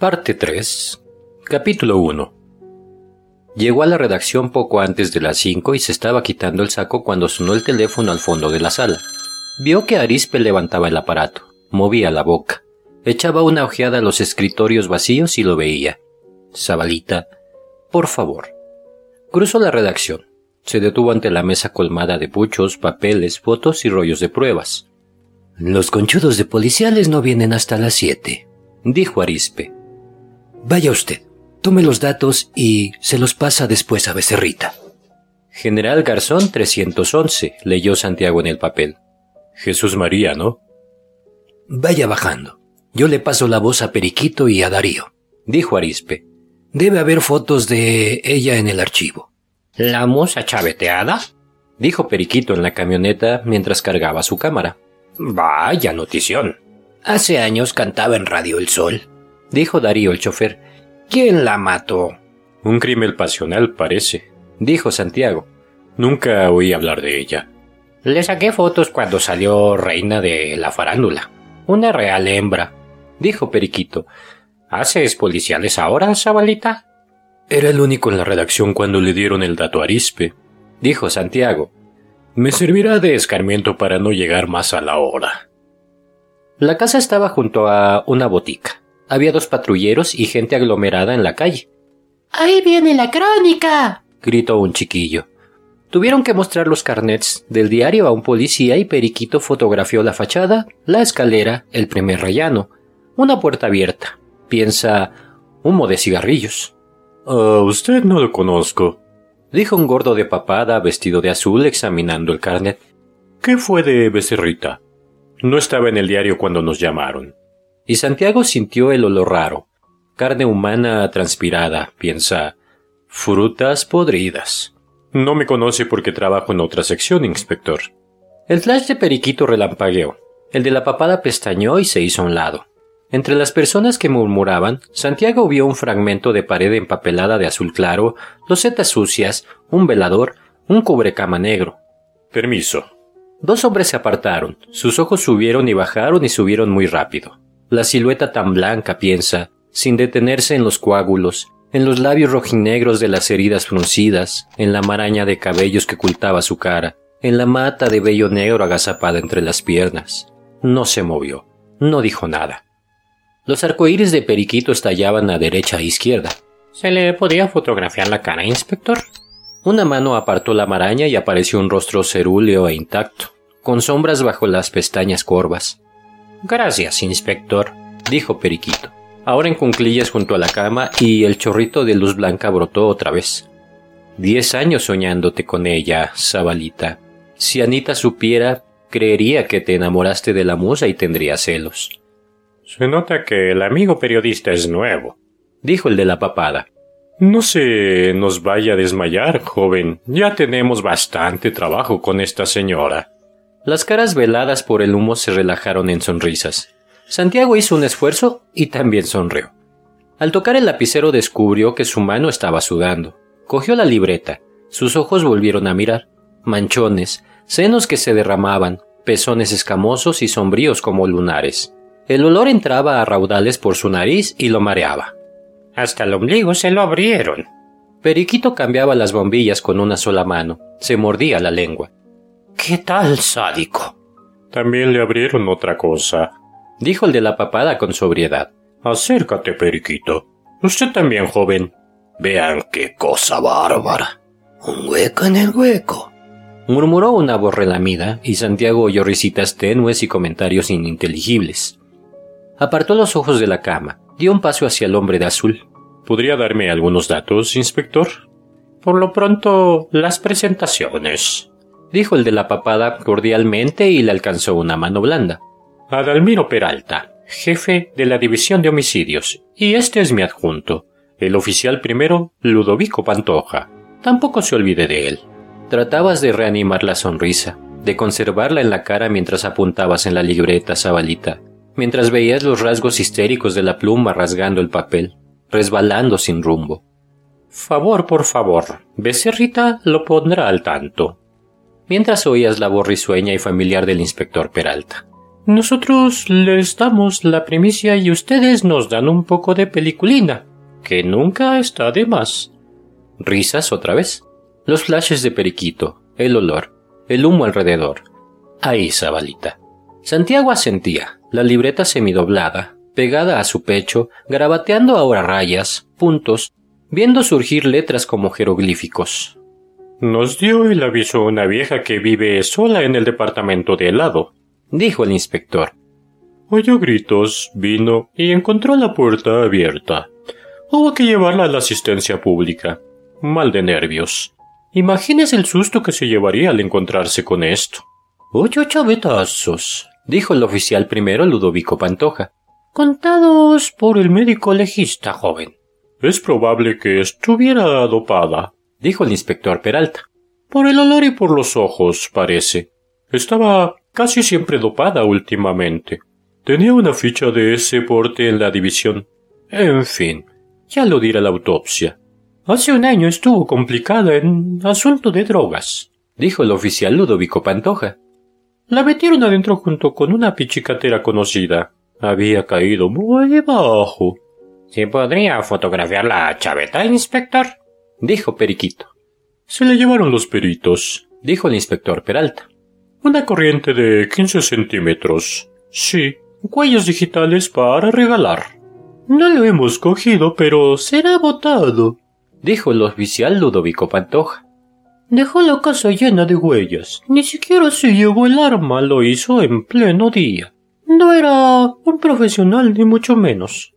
Parte 3. Capítulo 1. Llegó a la redacción poco antes de las 5 y se estaba quitando el saco cuando sonó el teléfono al fondo de la sala. Vio que Arispe levantaba el aparato, movía la boca, echaba una ojeada a los escritorios vacíos y lo veía. Zabalita, por favor. Cruzó la redacción. Se detuvo ante la mesa colmada de puchos, papeles, fotos y rollos de pruebas. Los conchudos de policiales no vienen hasta las siete, dijo Arispe. Vaya usted, tome los datos y se los pasa después a Becerrita. General Garzón 311, leyó Santiago en el papel. Jesús María, ¿no? Vaya bajando. Yo le paso la voz a Periquito y a Darío, dijo Arispe. Debe haber fotos de ella en el archivo. ¿La moza chaveteada? dijo Periquito en la camioneta mientras cargaba su cámara. Vaya notición. Hace años cantaba en Radio El Sol dijo Darío el chofer. ¿Quién la mató? Un crimen pasional parece, dijo Santiago. Nunca oí hablar de ella. Le saqué fotos cuando salió reina de la farándula. Una real hembra, dijo Periquito. ¿Haces policiales ahora, Zabalita? Era el único en la redacción cuando le dieron el dato a Arispe, dijo Santiago. Me servirá de escarmiento para no llegar más a la hora. La casa estaba junto a una botica había dos patrulleros y gente aglomerada en la calle. ¡Ahí viene la crónica! gritó un chiquillo. Tuvieron que mostrar los carnets del diario a un policía y Periquito fotografió la fachada, la escalera, el primer rellano, una puerta abierta. Piensa, humo de cigarrillos. A usted no lo conozco, dijo un gordo de papada vestido de azul examinando el carnet. ¿Qué fue de Becerrita? No estaba en el diario cuando nos llamaron y Santiago sintió el olor raro. Carne humana transpirada, piensa. Frutas podridas. No me conoce porque trabajo en otra sección, inspector. El flash de Periquito relampagueó. El de la papada pestañó y se hizo a un lado. Entre las personas que murmuraban, Santiago vio un fragmento de pared empapelada de azul claro, losetas sucias, un velador, un cubrecama negro. Permiso. Dos hombres se apartaron, sus ojos subieron y bajaron y subieron muy rápido. La silueta tan blanca, piensa, sin detenerse en los coágulos, en los labios rojinegros de las heridas fruncidas, en la maraña de cabellos que ocultaba su cara, en la mata de vello negro agazapada entre las piernas. No se movió, no dijo nada. Los arcoíris de Periquito estallaban a derecha e izquierda. ¿Se le podía fotografiar la cara, inspector? Una mano apartó la maraña y apareció un rostro cerúleo e intacto, con sombras bajo las pestañas corvas. Gracias, inspector, dijo Periquito, ahora en cunclillas junto a la cama y el chorrito de luz blanca brotó otra vez. Diez años soñándote con ella, Zabalita. Si Anita supiera, creería que te enamoraste de la musa y tendría celos. Se nota que el amigo periodista es nuevo, dijo el de la papada. No se nos vaya a desmayar, joven. Ya tenemos bastante trabajo con esta señora. Las caras veladas por el humo se relajaron en sonrisas. Santiago hizo un esfuerzo y también sonrió. Al tocar el lapicero descubrió que su mano estaba sudando. Cogió la libreta. Sus ojos volvieron a mirar. Manchones, senos que se derramaban, pezones escamosos y sombríos como lunares. El olor entraba a raudales por su nariz y lo mareaba. Hasta el ombligo se lo abrieron. Periquito cambiaba las bombillas con una sola mano. Se mordía la lengua. ¿Qué tal, sádico? También le abrieron otra cosa, dijo el de la papada con sobriedad. Acércate, periquito. Usted también, joven. Vean qué cosa bárbara. Un hueco en el hueco. Murmuró una voz relamida y Santiago oyó risitas tenues y comentarios ininteligibles. Apartó los ojos de la cama, dio un paso hacia el hombre de azul. ¿Podría darme algunos datos, inspector? Por lo pronto, las presentaciones dijo el de la papada cordialmente y le alcanzó una mano blanda. Adalmiro Peralta, jefe de la División de Homicidios, y este es mi adjunto, el oficial primero Ludovico Pantoja. Tampoco se olvide de él. Tratabas de reanimar la sonrisa, de conservarla en la cara mientras apuntabas en la libreta, Zabalita, mientras veías los rasgos histéricos de la pluma rasgando el papel, resbalando sin rumbo. Favor, por favor, Becerrita lo pondrá al tanto mientras oías la voz risueña y familiar del inspector Peralta. Nosotros les damos la primicia y ustedes nos dan un poco de peliculina, que nunca está de más. Risas otra vez. Los flashes de periquito, el olor, el humo alrededor. Ahí, Zabalita. Santiago asentía, la libreta semidoblada, pegada a su pecho, garabateando ahora rayas, puntos, viendo surgir letras como jeroglíficos. Nos dio el aviso una vieja que vive sola en el departamento de helado, dijo el inspector. Oyó gritos, vino y encontró la puerta abierta. Hubo que llevarla a la asistencia pública. Mal de nervios. Imagínese el susto que se llevaría al encontrarse con esto. Ocho chavetazos, dijo el oficial primero Ludovico Pantoja. Contados por el médico legista, joven. Es probable que estuviera dopada, dijo el inspector Peralta. Por el olor y por los ojos, parece. Estaba casi siempre dopada últimamente. Tenía una ficha de ese porte en la división. En fin, ya lo dirá la autopsia. Hace un año estuvo complicada en asunto de drogas, dijo el oficial Ludovico Pantoja. La metieron adentro junto con una pichicatera conocida. Había caído muy bajo. ¿Se podría fotografiar la chaveta, inspector? Dijo Periquito. Se le llevaron los peritos, dijo el inspector Peralta. Una corriente de quince centímetros. Sí, huellas digitales para regalar. No lo hemos cogido, pero será botado, dijo el oficial Ludovico Pantoja. Dejó la casa llena de huellas. Ni siquiera se llevó el arma, lo hizo en pleno día. No era un profesional ni mucho menos.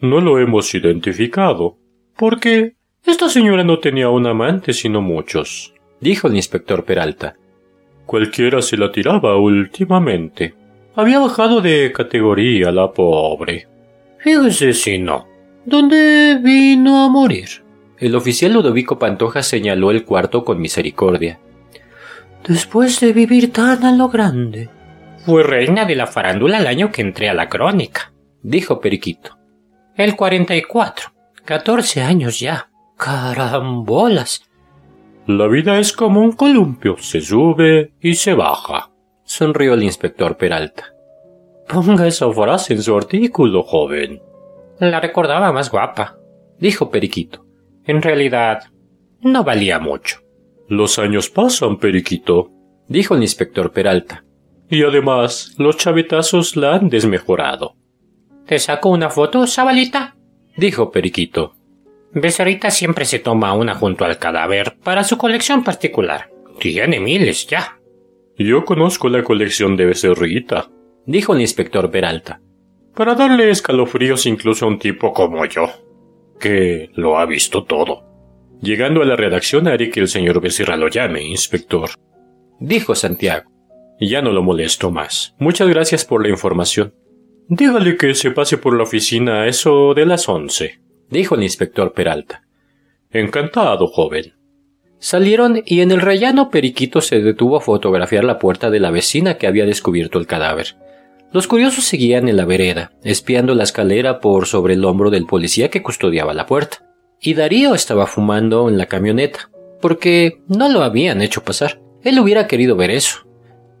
No lo hemos identificado, porque esta señora no tenía un amante sino muchos, dijo el inspector Peralta. Cualquiera se la tiraba últimamente. Había bajado de categoría la pobre. Fíjese si no. ¿Dónde vino a morir? El oficial Ludovico Pantoja señaló el cuarto con misericordia. Después de vivir tan a lo grande. Fue reina de la farándula el año que entré a la crónica, dijo Periquito. El cuarenta y cuatro. Catorce años ya. Carambolas. La vida es como un columpio, se sube y se baja, sonrió el inspector Peralta. Ponga esa frase en su artículo, joven. La recordaba más guapa, dijo Periquito. En realidad, no valía mucho. Los años pasan, Periquito, dijo el inspector Peralta. Y además, los chavetazos la han desmejorado. ¿Te saco una foto, Sabalita? dijo Periquito. Becerrita siempre se toma una junto al cadáver para su colección particular. Tiene miles ya. Yo conozco la colección de Becerrita, dijo el inspector Peralta. Para darle escalofríos incluso a un tipo como yo, que lo ha visto todo. Llegando a la redacción haré que el señor Becerra lo llame, inspector, dijo Santiago. Ya no lo molesto más. Muchas gracias por la información. Dígale que se pase por la oficina a eso de las once dijo el inspector Peralta. Encantado, joven. Salieron y en el rellano Periquito se detuvo a fotografiar la puerta de la vecina que había descubierto el cadáver. Los curiosos seguían en la vereda, espiando la escalera por sobre el hombro del policía que custodiaba la puerta. Y Darío estaba fumando en la camioneta, porque no lo habían hecho pasar. Él hubiera querido ver eso.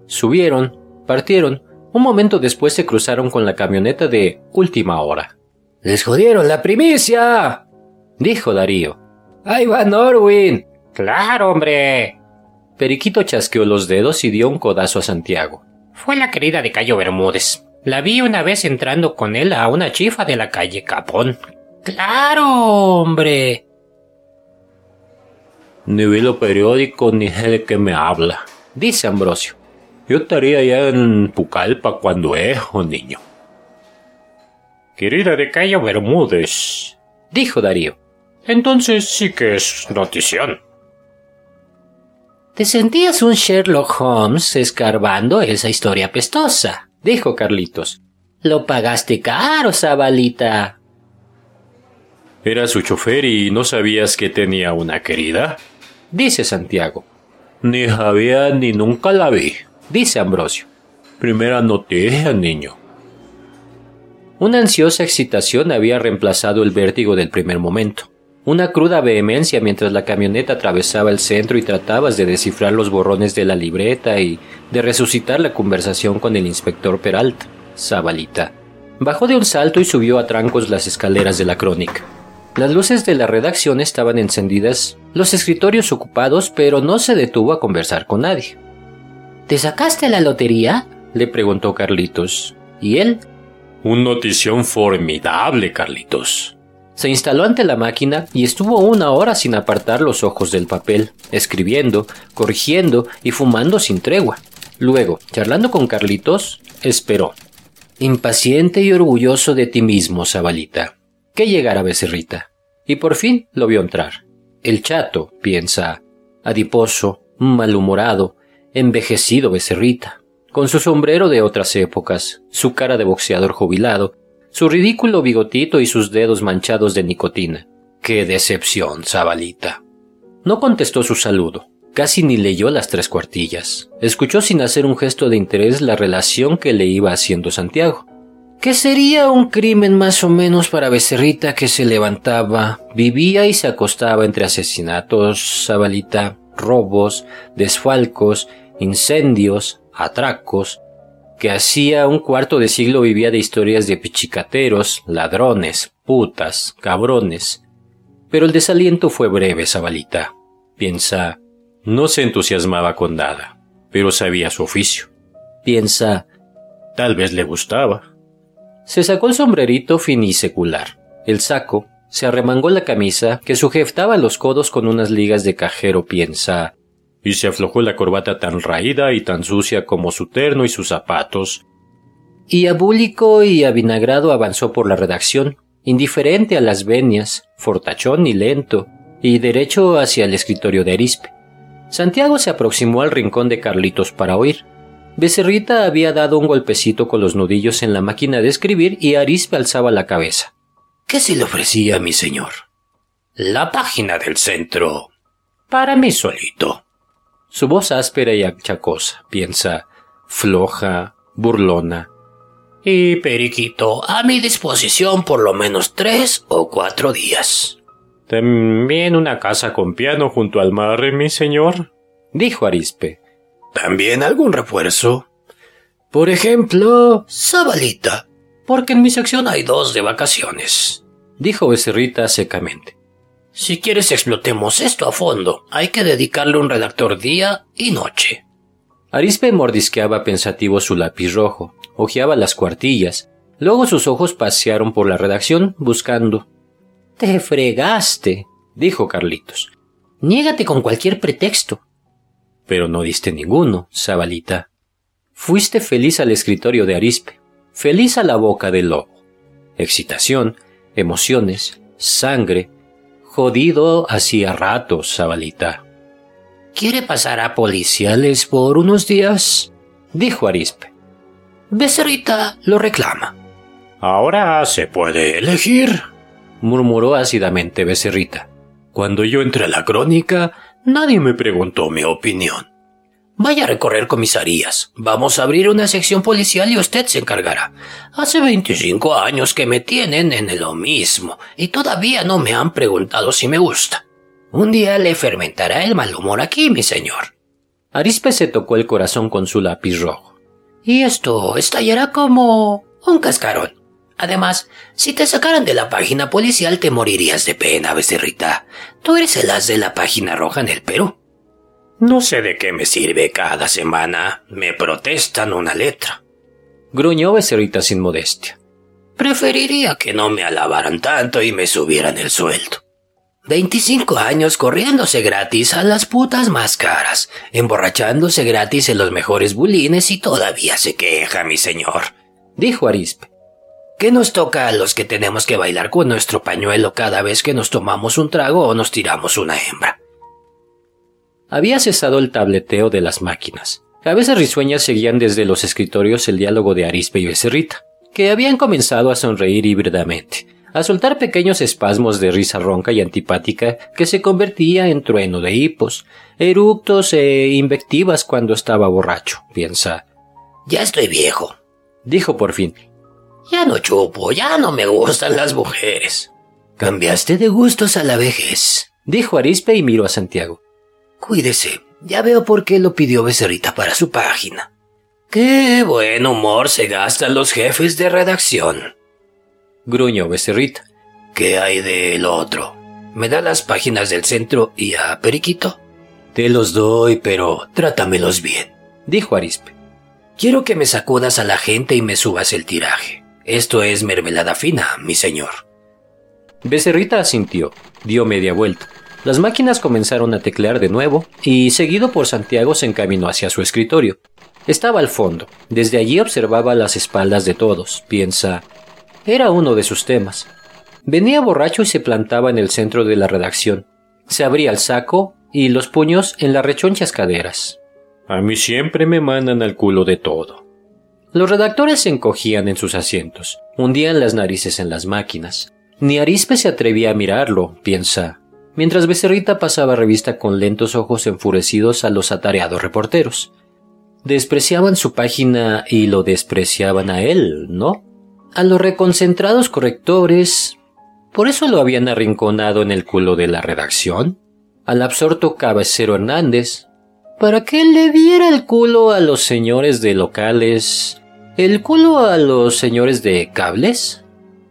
Subieron, partieron, un momento después se cruzaron con la camioneta de última hora. Les jodieron la primicia, dijo Darío. Ahí va Norwin. Claro, hombre. Periquito chasqueó los dedos y dio un codazo a Santiago. Fue la querida de Cayo Bermúdez. La vi una vez entrando con él a una chifa de la calle Capón. Claro, hombre. Ni vi lo periódico ni sé de qué me habla, dice Ambrosio. Yo estaría ya en Pucallpa cuando es niño. Querida de Cayo Bermúdez, dijo Darío. Entonces sí que es notición. Te sentías un Sherlock Holmes escarbando esa historia pestosa, dijo Carlitos. Lo pagaste caro, Zabalita. ¿Era su chofer y no sabías que tenía una querida? Dice Santiago. Ni sabía ni nunca la vi, dice Ambrosio. Primera noticia, niño. Una ansiosa excitación había reemplazado el vértigo del primer momento. una cruda vehemencia mientras la camioneta atravesaba el centro y tratabas de descifrar los borrones de la libreta y de resucitar la conversación con el inspector Peralta, Zabalita. Bajó de un salto y subió a trancos las escaleras de la crónica. Las luces de la redacción estaban encendidas, los escritorios ocupados, pero no se detuvo a conversar con nadie. ¿Te sacaste la lotería? le preguntó Carlitos. ¿Y él? Un notición formidable, Carlitos. Se instaló ante la máquina y estuvo una hora sin apartar los ojos del papel, escribiendo, corrigiendo y fumando sin tregua. Luego, charlando con Carlitos, esperó. Impaciente y orgulloso de ti mismo, Zabalita. Que llegara Becerrita. Y por fin lo vio entrar. El chato, piensa, adiposo, malhumorado, envejecido Becerrita, con su sombrero de otras épocas, su cara de boxeador jubilado, su ridículo bigotito y sus dedos manchados de nicotina. ¡Qué decepción, Zabalita! No contestó su saludo, casi ni leyó las tres cuartillas. Escuchó sin hacer un gesto de interés la relación que le iba haciendo Santiago. Que sería un crimen más o menos para Becerrita que se levantaba, vivía y se acostaba entre asesinatos, Zabalita, robos, desfalcos, incendios, atracos, que hacía un cuarto de siglo vivía de historias de pichicateros, ladrones, putas, cabrones. Pero el desaliento fue breve, Zabalita. Piensa, no se entusiasmaba con nada, pero sabía su oficio. Piensa, tal vez le gustaba. Se sacó el sombrerito finisecular, el saco, se arremangó la camisa que sujetaba los codos con unas ligas de cajero, piensa, y se aflojó la corbata tan raída y tan sucia como su terno y sus zapatos. Y abúlico y avinagrado avanzó por la redacción, indiferente a las venias, fortachón y lento, y derecho hacia el escritorio de Arispe. Santiago se aproximó al rincón de Carlitos para oír. Becerrita había dado un golpecito con los nudillos en la máquina de escribir y Arispe alzaba la cabeza. ¿Qué se le ofrecía, mi señor? La página del centro. Para mí solito. Su voz áspera y achacosa, piensa, floja, burlona. Y Periquito, a mi disposición por lo menos tres o cuatro días. También una casa con piano junto al mar, mi señor, dijo Arispe. ¿También algún refuerzo? Por ejemplo, Zabalita, porque en mi sección hay dos de vacaciones, dijo Becerrita secamente. Si quieres explotemos esto a fondo, hay que dedicarle un redactor día y noche. Arispe mordisqueaba pensativo su lápiz rojo, hojeaba las cuartillas, luego sus ojos pasearon por la redacción buscando. Te fregaste, dijo Carlitos. Niégate con cualquier pretexto. Pero no diste ninguno, Zabalita. Fuiste feliz al escritorio de Arispe, feliz a la boca del lobo. Excitación, emociones, sangre, jodido hacía rato, Zabalita. ¿Quiere pasar a policiales por unos días? dijo Arispe. Becerrita lo reclama. Ahora se puede elegir, murmuró ácidamente Becerrita. Cuando yo entré a la crónica, nadie me preguntó mi opinión. Vaya a recorrer comisarías. Vamos a abrir una sección policial y usted se encargará. Hace 25 años que me tienen en lo mismo y todavía no me han preguntado si me gusta. Un día le fermentará el mal humor aquí, mi señor. Arispe se tocó el corazón con su lápiz rojo. Y esto estallará como un cascarón. Además, si te sacaran de la página policial te morirías de pena, becerrita. Tú eres el as de la página roja en el Perú. No sé de qué me sirve cada semana. Me protestan una letra. Gruñó Becerrita sin modestia. Preferiría que no me alabaran tanto y me subieran el sueldo. Veinticinco años corriéndose gratis a las putas más caras, emborrachándose gratis en los mejores bulines y todavía se queja, mi señor, dijo Arispe. ¿Qué nos toca a los que tenemos que bailar con nuestro pañuelo cada vez que nos tomamos un trago o nos tiramos una hembra? Había cesado el tableteo de las máquinas. Cabezas risueñas seguían desde los escritorios el diálogo de Arispe y Becerrita, que habían comenzado a sonreír híbridamente, a soltar pequeños espasmos de risa ronca y antipática que se convertía en trueno de hipos, eructos e invectivas cuando estaba borracho, piensa. Ya estoy viejo, dijo por fin. Ya no chupo, ya no me gustan las mujeres. Cambiaste de gustos a la vejez, dijo Arispe y miró a Santiago. Cuídese, ya veo por qué lo pidió Becerrita para su página. Qué buen humor se gastan los jefes de redacción. Gruñó Becerrita. ¿Qué hay del otro? ¿Me da las páginas del centro y a Periquito? Te los doy, pero trátamelos bien, dijo Arispe. Quiero que me sacudas a la gente y me subas el tiraje. Esto es mermelada fina, mi señor. Becerrita asintió, dio media vuelta. Las máquinas comenzaron a teclear de nuevo y, seguido por Santiago, se encaminó hacia su escritorio. Estaba al fondo. Desde allí observaba las espaldas de todos. Piensa. Era uno de sus temas. Venía borracho y se plantaba en el centro de la redacción. Se abría el saco y los puños en las rechonchas caderas. A mí siempre me mandan al culo de todo. Los redactores se encogían en sus asientos, hundían las narices en las máquinas. Ni Arispe se atrevía a mirarlo, piensa, mientras Becerrita pasaba revista con lentos ojos enfurecidos a los atareados reporteros. Despreciaban su página y lo despreciaban a él, ¿no? A los reconcentrados correctores. ¿Por eso lo habían arrinconado en el culo de la redacción? Al absorto cabecero Hernández, para que le diera el culo a los señores de locales, el culo a los señores de cables,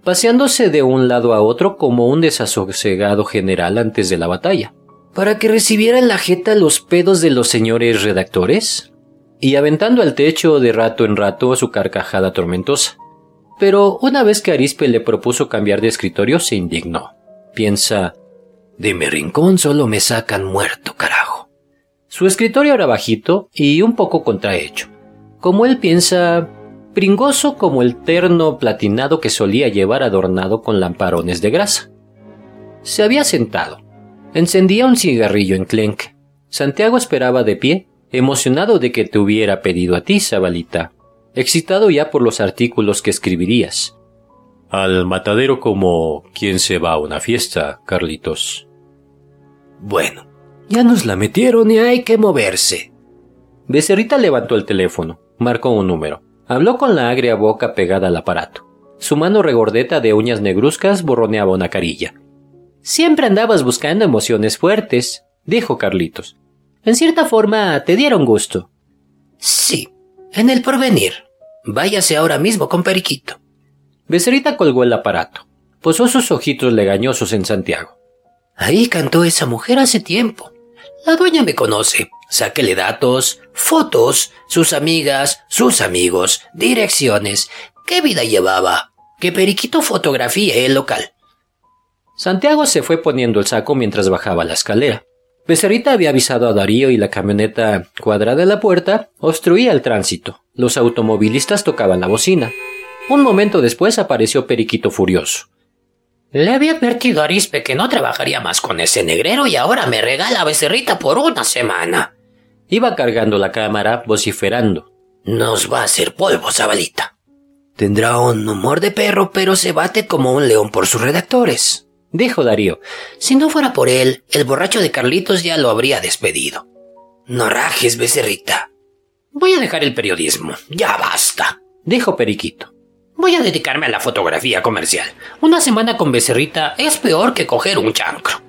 paseándose de un lado a otro como un desasosegado general antes de la batalla, para que recibiera en la jeta los pedos de los señores redactores, y aventando al techo de rato en rato su carcajada tormentosa. Pero una vez que Arispe le propuso cambiar de escritorio, se indignó. Piensa, de mi rincón solo me sacan muerto, carajo. Su escritorio era bajito y un poco contrahecho. Como él piensa, pringoso como el terno platinado que solía llevar adornado con lamparones de grasa. Se había sentado. Encendía un cigarrillo en clenque. Santiago esperaba de pie, emocionado de que te hubiera pedido a ti, Zabalita, excitado ya por los artículos que escribirías. Al matadero como quien se va a una fiesta, Carlitos. Bueno, ya nos la metieron y hay que moverse. Becerrita levantó el teléfono, marcó un número, habló con la agria boca pegada al aparato. Su mano regordeta de uñas negruzcas borroneaba una carilla. Siempre andabas buscando emociones fuertes, dijo Carlitos. En cierta forma te dieron gusto. Sí, en el porvenir. Váyase ahora mismo con Periquito. Becerrita colgó el aparato. Posó sus ojitos legañosos en Santiago. Ahí cantó esa mujer hace tiempo. La dueña me conoce. Sáquele datos, fotos, sus amigas, sus amigos, direcciones. ¿Qué vida llevaba? Que Periquito fotografíe el local. Santiago se fue poniendo el saco mientras bajaba la escalera. Becerrita había avisado a Darío y la camioneta cuadrada de la puerta obstruía el tránsito. Los automovilistas tocaban la bocina. Un momento después apareció Periquito furioso. Le había advertido a Arispe que no trabajaría más con ese negrero y ahora me regala a Becerrita por una semana. Iba cargando la cámara, vociferando. Nos va a hacer polvo, Zabalita. Tendrá un humor de perro, pero se bate como un león por sus redactores, dijo Darío. Si no fuera por él, el borracho de Carlitos ya lo habría despedido. No rajes, Becerrita. Voy a dejar el periodismo. Ya basta, dijo Periquito. Voy a dedicarme a la fotografía comercial. Una semana con becerrita es peor que coger un chancro.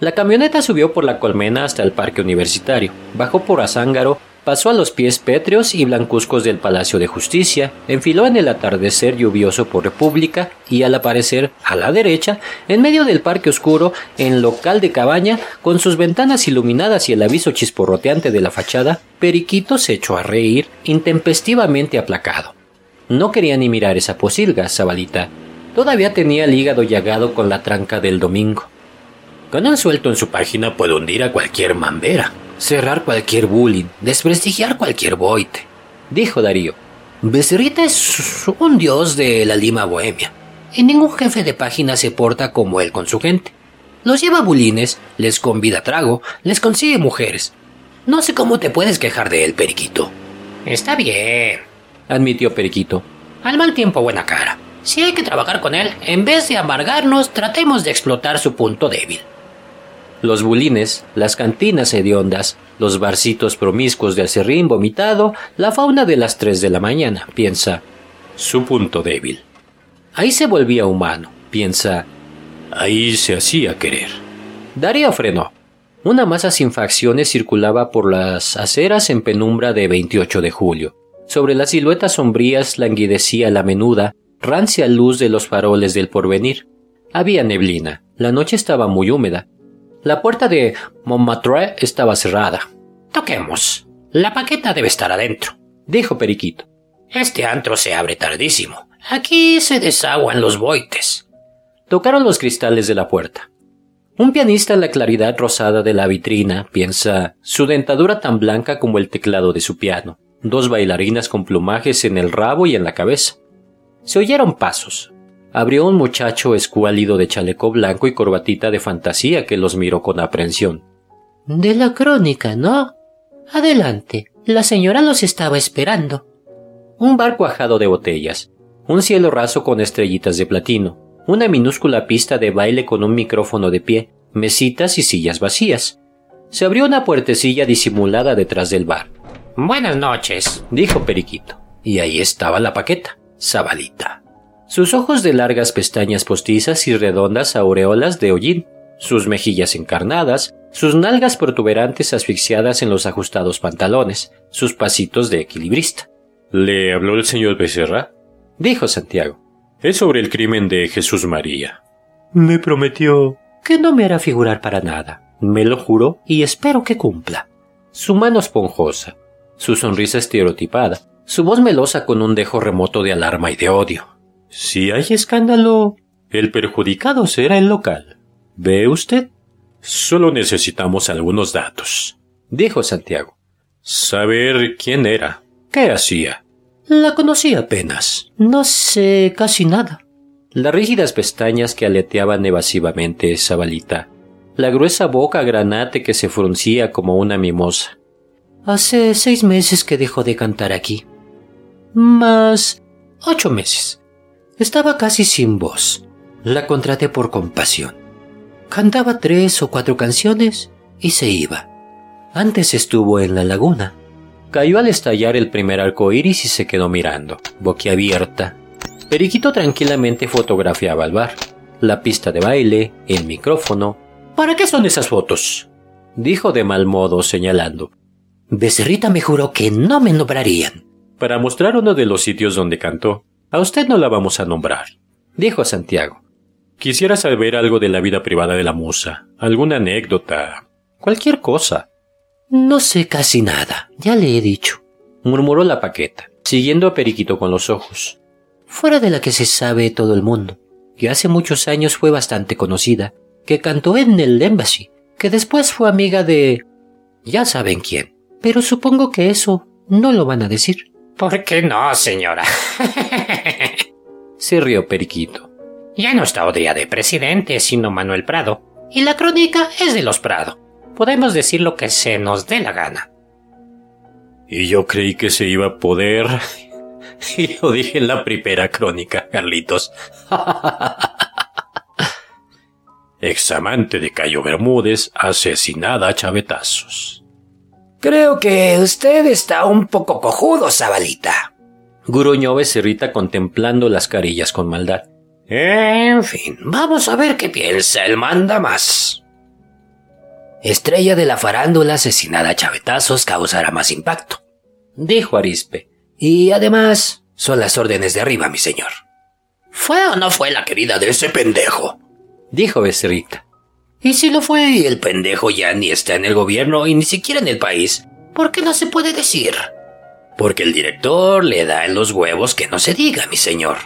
La camioneta subió por la colmena hasta el parque universitario, bajó por Azángaro, pasó a los pies pétreos y blancuzcos del Palacio de Justicia, enfiló en el atardecer lluvioso por República y al aparecer, a la derecha, en medio del parque oscuro, en local de cabaña, con sus ventanas iluminadas y el aviso chisporroteante de la fachada, Periquito se echó a reír, intempestivamente aplacado. No quería ni mirar esa posilga, Zabalita. Todavía tenía el hígado llagado con la tranca del domingo. Con un suelto en su página puede hundir a cualquier mambera, cerrar cualquier bullying, desprestigiar cualquier boite, dijo Darío. Becerrita es un dios de la Lima bohemia, y ningún jefe de página se porta como él con su gente. Los lleva bulines, les convida trago, les consigue mujeres. No sé cómo te puedes quejar de él, Periquito. Está bien, admitió Periquito. Al mal tiempo buena cara. Si hay que trabajar con él, en vez de amargarnos, tratemos de explotar su punto débil. Los bulines, las cantinas hediondas, los barcitos promiscuos de acerrín vomitado, la fauna de las tres de la mañana, piensa. Su punto débil. Ahí se volvía humano, piensa. Ahí se hacía querer. Darío frenó. Una masa sin facciones circulaba por las aceras en penumbra de 28 de julio. Sobre las siluetas sombrías languidecía la menuda, rancia luz de los faroles del porvenir. Había neblina. La noche estaba muy húmeda. La puerta de Montmartre estaba cerrada. Toquemos. La paqueta debe estar adentro, dijo Periquito. Este antro se abre tardísimo. Aquí se desaguan los boites. Tocaron los cristales de la puerta. Un pianista en la claridad rosada de la vitrina piensa su dentadura tan blanca como el teclado de su piano, dos bailarinas con plumajes en el rabo y en la cabeza. Se oyeron pasos. Abrió un muchacho escuálido de chaleco blanco y corbatita de fantasía que los miró con aprensión. De la crónica, ¿no? Adelante. La señora los estaba esperando. Un bar cuajado de botellas, un cielo raso con estrellitas de platino, una minúscula pista de baile con un micrófono de pie, mesitas y sillas vacías. Se abrió una puertecilla disimulada detrás del bar. Buenas noches, dijo Periquito. Y ahí estaba la paqueta, Zabalita. Sus ojos de largas pestañas postizas y redondas aureolas de hollín, sus mejillas encarnadas, sus nalgas protuberantes asfixiadas en los ajustados pantalones, sus pasitos de equilibrista. ¿Le habló el señor Becerra? dijo Santiago. Es sobre el crimen de Jesús María. Me prometió que no me hará figurar para nada. Me lo juro y espero que cumpla. Su mano esponjosa, su sonrisa estereotipada, su voz melosa con un dejo remoto de alarma y de odio. Si hay escándalo, el perjudicado será el local. ¿Ve usted? Solo necesitamos algunos datos, dijo Santiago. Saber quién era, qué hacía. La conocí apenas. No sé casi nada. Las rígidas pestañas que aleteaban evasivamente esa balita, la gruesa boca granate que se fruncía como una mimosa. Hace seis meses que dejó de cantar aquí. Más ocho meses. Estaba casi sin voz. La contraté por compasión. Cantaba tres o cuatro canciones y se iba. Antes estuvo en la laguna. Cayó al estallar el primer arco iris y se quedó mirando, boquiabierta. Periquito tranquilamente fotografiaba el bar, la pista de baile, el micrófono. ¿Para qué son esas fotos? dijo de mal modo señalando. Becerrita me juró que no me nombrarían. Para mostrar uno de los sitios donde cantó. A usted no la vamos a nombrar, dijo Santiago. Quisiera saber algo de la vida privada de la musa, alguna anécdota, cualquier cosa. No sé casi nada, ya le he dicho, murmuró la paqueta, siguiendo a Periquito con los ojos. Fuera de la que se sabe todo el mundo, que hace muchos años fue bastante conocida, que cantó en el Embassy, que después fue amiga de... ya saben quién. Pero supongo que eso no lo van a decir. ¿Por qué no, señora? se rió Periquito. Ya no está Odría de presidente, sino Manuel Prado. Y la crónica es de los Prado. Podemos decir lo que se nos dé la gana. Y yo creí que se iba a poder. y lo dije en la primera crónica, Carlitos. Examante de Cayo Bermúdez asesinada a chavetazos. Creo que usted está un poco cojudo, Zabalita. Gruñó Becerrita contemplando las carillas con maldad. En fin, vamos a ver qué piensa el manda más. Estrella de la farándula asesinada a chavetazos causará más impacto, dijo Arispe. Y además, son las órdenes de arriba, mi señor. ¿Fue o no fue la querida de ese pendejo? dijo Becerrita. Y si lo fue y el pendejo ya ni está en el gobierno y ni siquiera en el país, ¿por qué no se puede decir? Porque el director le da en los huevos que no se diga, mi señor,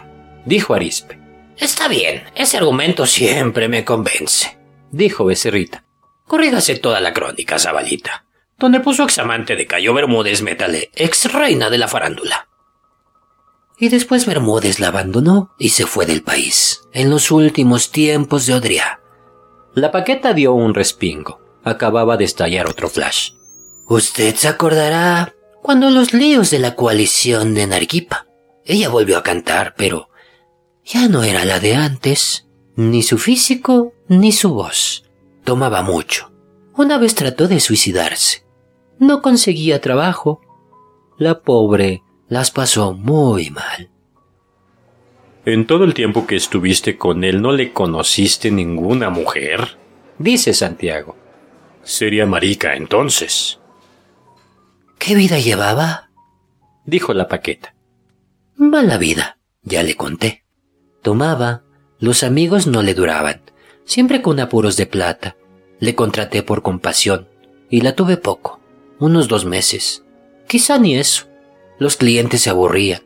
dijo Arispe. Está bien, ese argumento siempre me convence, dijo Becerrita. Corrígase toda la crónica, Zabalita, donde puso examante de Cayo Bermúdez Métale, ex reina de la farándula. Y después Bermúdez la abandonó y se fue del país, en los últimos tiempos de Odria. La paqueta dio un respingo. Acababa de estallar otro flash. Usted se acordará cuando los líos de la coalición de Narquipa. Ella volvió a cantar, pero ya no era la de antes, ni su físico, ni su voz. Tomaba mucho. Una vez trató de suicidarse. No conseguía trabajo. La pobre las pasó muy mal. ¿En todo el tiempo que estuviste con él no le conociste ninguna mujer? Dice Santiago. Sería marica entonces. ¿Qué vida llevaba? Dijo la paqueta. Mala vida, ya le conté. Tomaba, los amigos no le duraban, siempre con apuros de plata. Le contraté por compasión y la tuve poco, unos dos meses. Quizá ni eso. Los clientes se aburrían.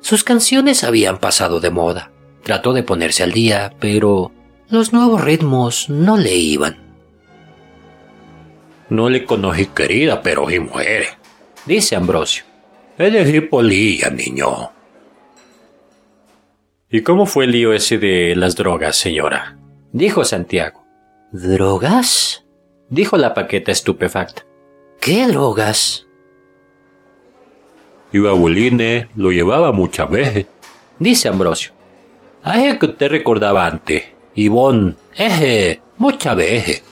Sus canciones habían pasado de moda. Trató de ponerse al día, pero los nuevos ritmos no le iban. No le conocí querida, pero sí muere, dice Ambrosio. Elegí polilla, niño. ¿Y cómo fue el lío ese de las drogas, señora? Dijo Santiago. ¿Drogas? Dijo la paqueta estupefacta. ¿Qué drogas? Iba a lo llevaba muchas veces. Dice Ambrosio. Ay, que usted recordaba antes. Ivonne, eje, muchas veces.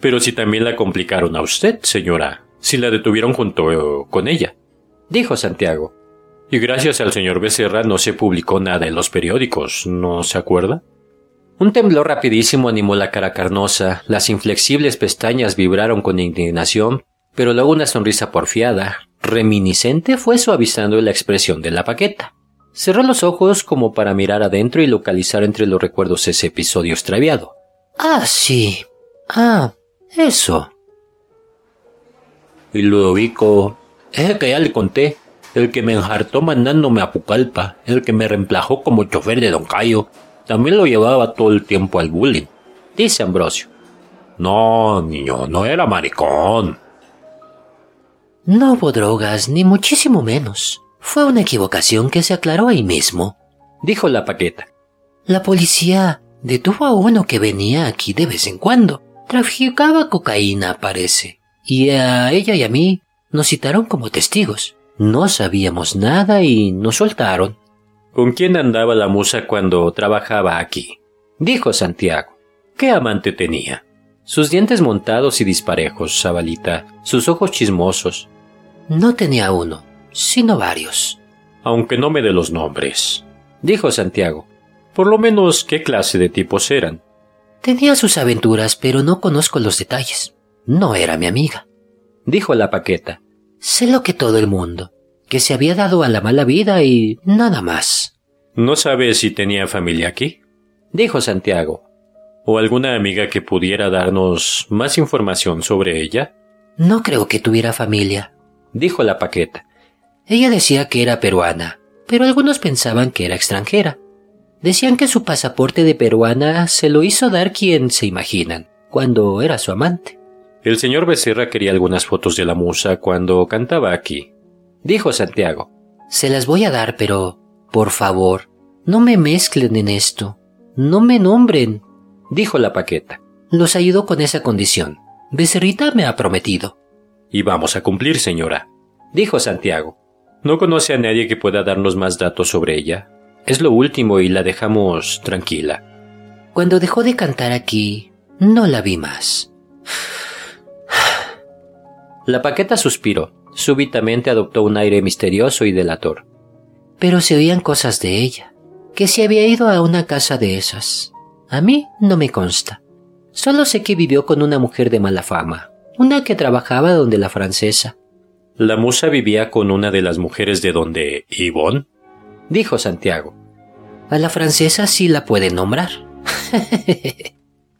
Pero si también la complicaron a usted, señora, si la detuvieron junto con ella. Dijo Santiago. Y gracias al señor Becerra no se publicó nada en los periódicos, ¿no se acuerda? Un temblor rapidísimo animó la cara carnosa, las inflexibles pestañas vibraron con indignación, pero luego una sonrisa porfiada, reminiscente, fue suavizando la expresión de la paqueta. Cerró los ojos como para mirar adentro y localizar entre los recuerdos ese episodio extraviado. Ah, sí. Ah, eso. Y Ludovico, es el que ya le conté, el que me enjartó mandándome a Pucallpa, el que me reemplazó como chofer de Don Cayo, también lo llevaba todo el tiempo al bullying, dice Ambrosio. No, niño, no era maricón. No hubo drogas, ni muchísimo menos. Fue una equivocación que se aclaró ahí mismo, dijo la paqueta. La policía detuvo a uno que venía aquí de vez en cuando. Traficaba cocaína, parece. Y a ella y a mí nos citaron como testigos. No sabíamos nada y nos soltaron. ¿Con quién andaba la musa cuando trabajaba aquí? Dijo Santiago. ¿Qué amante tenía? Sus dientes montados y disparejos, Zabalita, sus ojos chismosos. No tenía uno, sino varios. Aunque no me dé los nombres, dijo Santiago. Por lo menos, ¿qué clase de tipos eran? Tenía sus aventuras, pero no conozco los detalles. No era mi amiga. Dijo la paqueta. Sé lo que todo el mundo, que se había dado a la mala vida y nada más. ¿No sabe si tenía familia aquí? Dijo Santiago. ¿O alguna amiga que pudiera darnos más información sobre ella? No creo que tuviera familia, dijo la paqueta. Ella decía que era peruana, pero algunos pensaban que era extranjera. Decían que su pasaporte de peruana se lo hizo dar quien se imaginan, cuando era su amante. El señor Becerra quería algunas fotos de la musa cuando cantaba aquí. Dijo Santiago. Se las voy a dar, pero, por favor, no me mezclen en esto. No me nombren. Dijo la paqueta. Los ayudo con esa condición. Becerrita me ha prometido. Y vamos a cumplir, señora. Dijo Santiago. ¿No conoce a nadie que pueda darnos más datos sobre ella? Es lo último y la dejamos tranquila. Cuando dejó de cantar aquí, no la vi más. La paqueta suspiró. Súbitamente adoptó un aire misterioso y delator. Pero se oían cosas de ella, que se había ido a una casa de esas. A mí no me consta. Solo sé que vivió con una mujer de mala fama, una que trabajaba donde la francesa. ¿La musa vivía con una de las mujeres de donde Yvonne? Dijo Santiago. A la francesa sí la puede nombrar.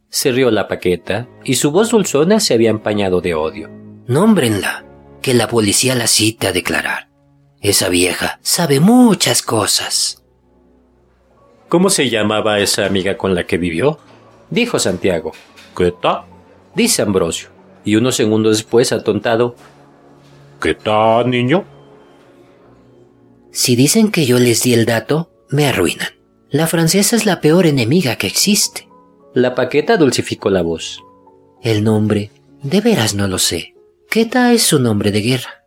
se rió la paqueta y su voz dulzona se había empañado de odio. Nómbrenla, que la policía la cite a declarar. Esa vieja sabe muchas cosas. ¿Cómo se llamaba esa amiga con la que vivió? Dijo Santiago. ¿Qué tal? Dice Ambrosio. Y unos segundos después, atontado. ¿Qué tal, niño? Si dicen que yo les di el dato, me arruinan. La francesa es la peor enemiga que existe. La paqueta dulcificó la voz. El nombre, de veras no lo sé. Queta es su nombre de guerra.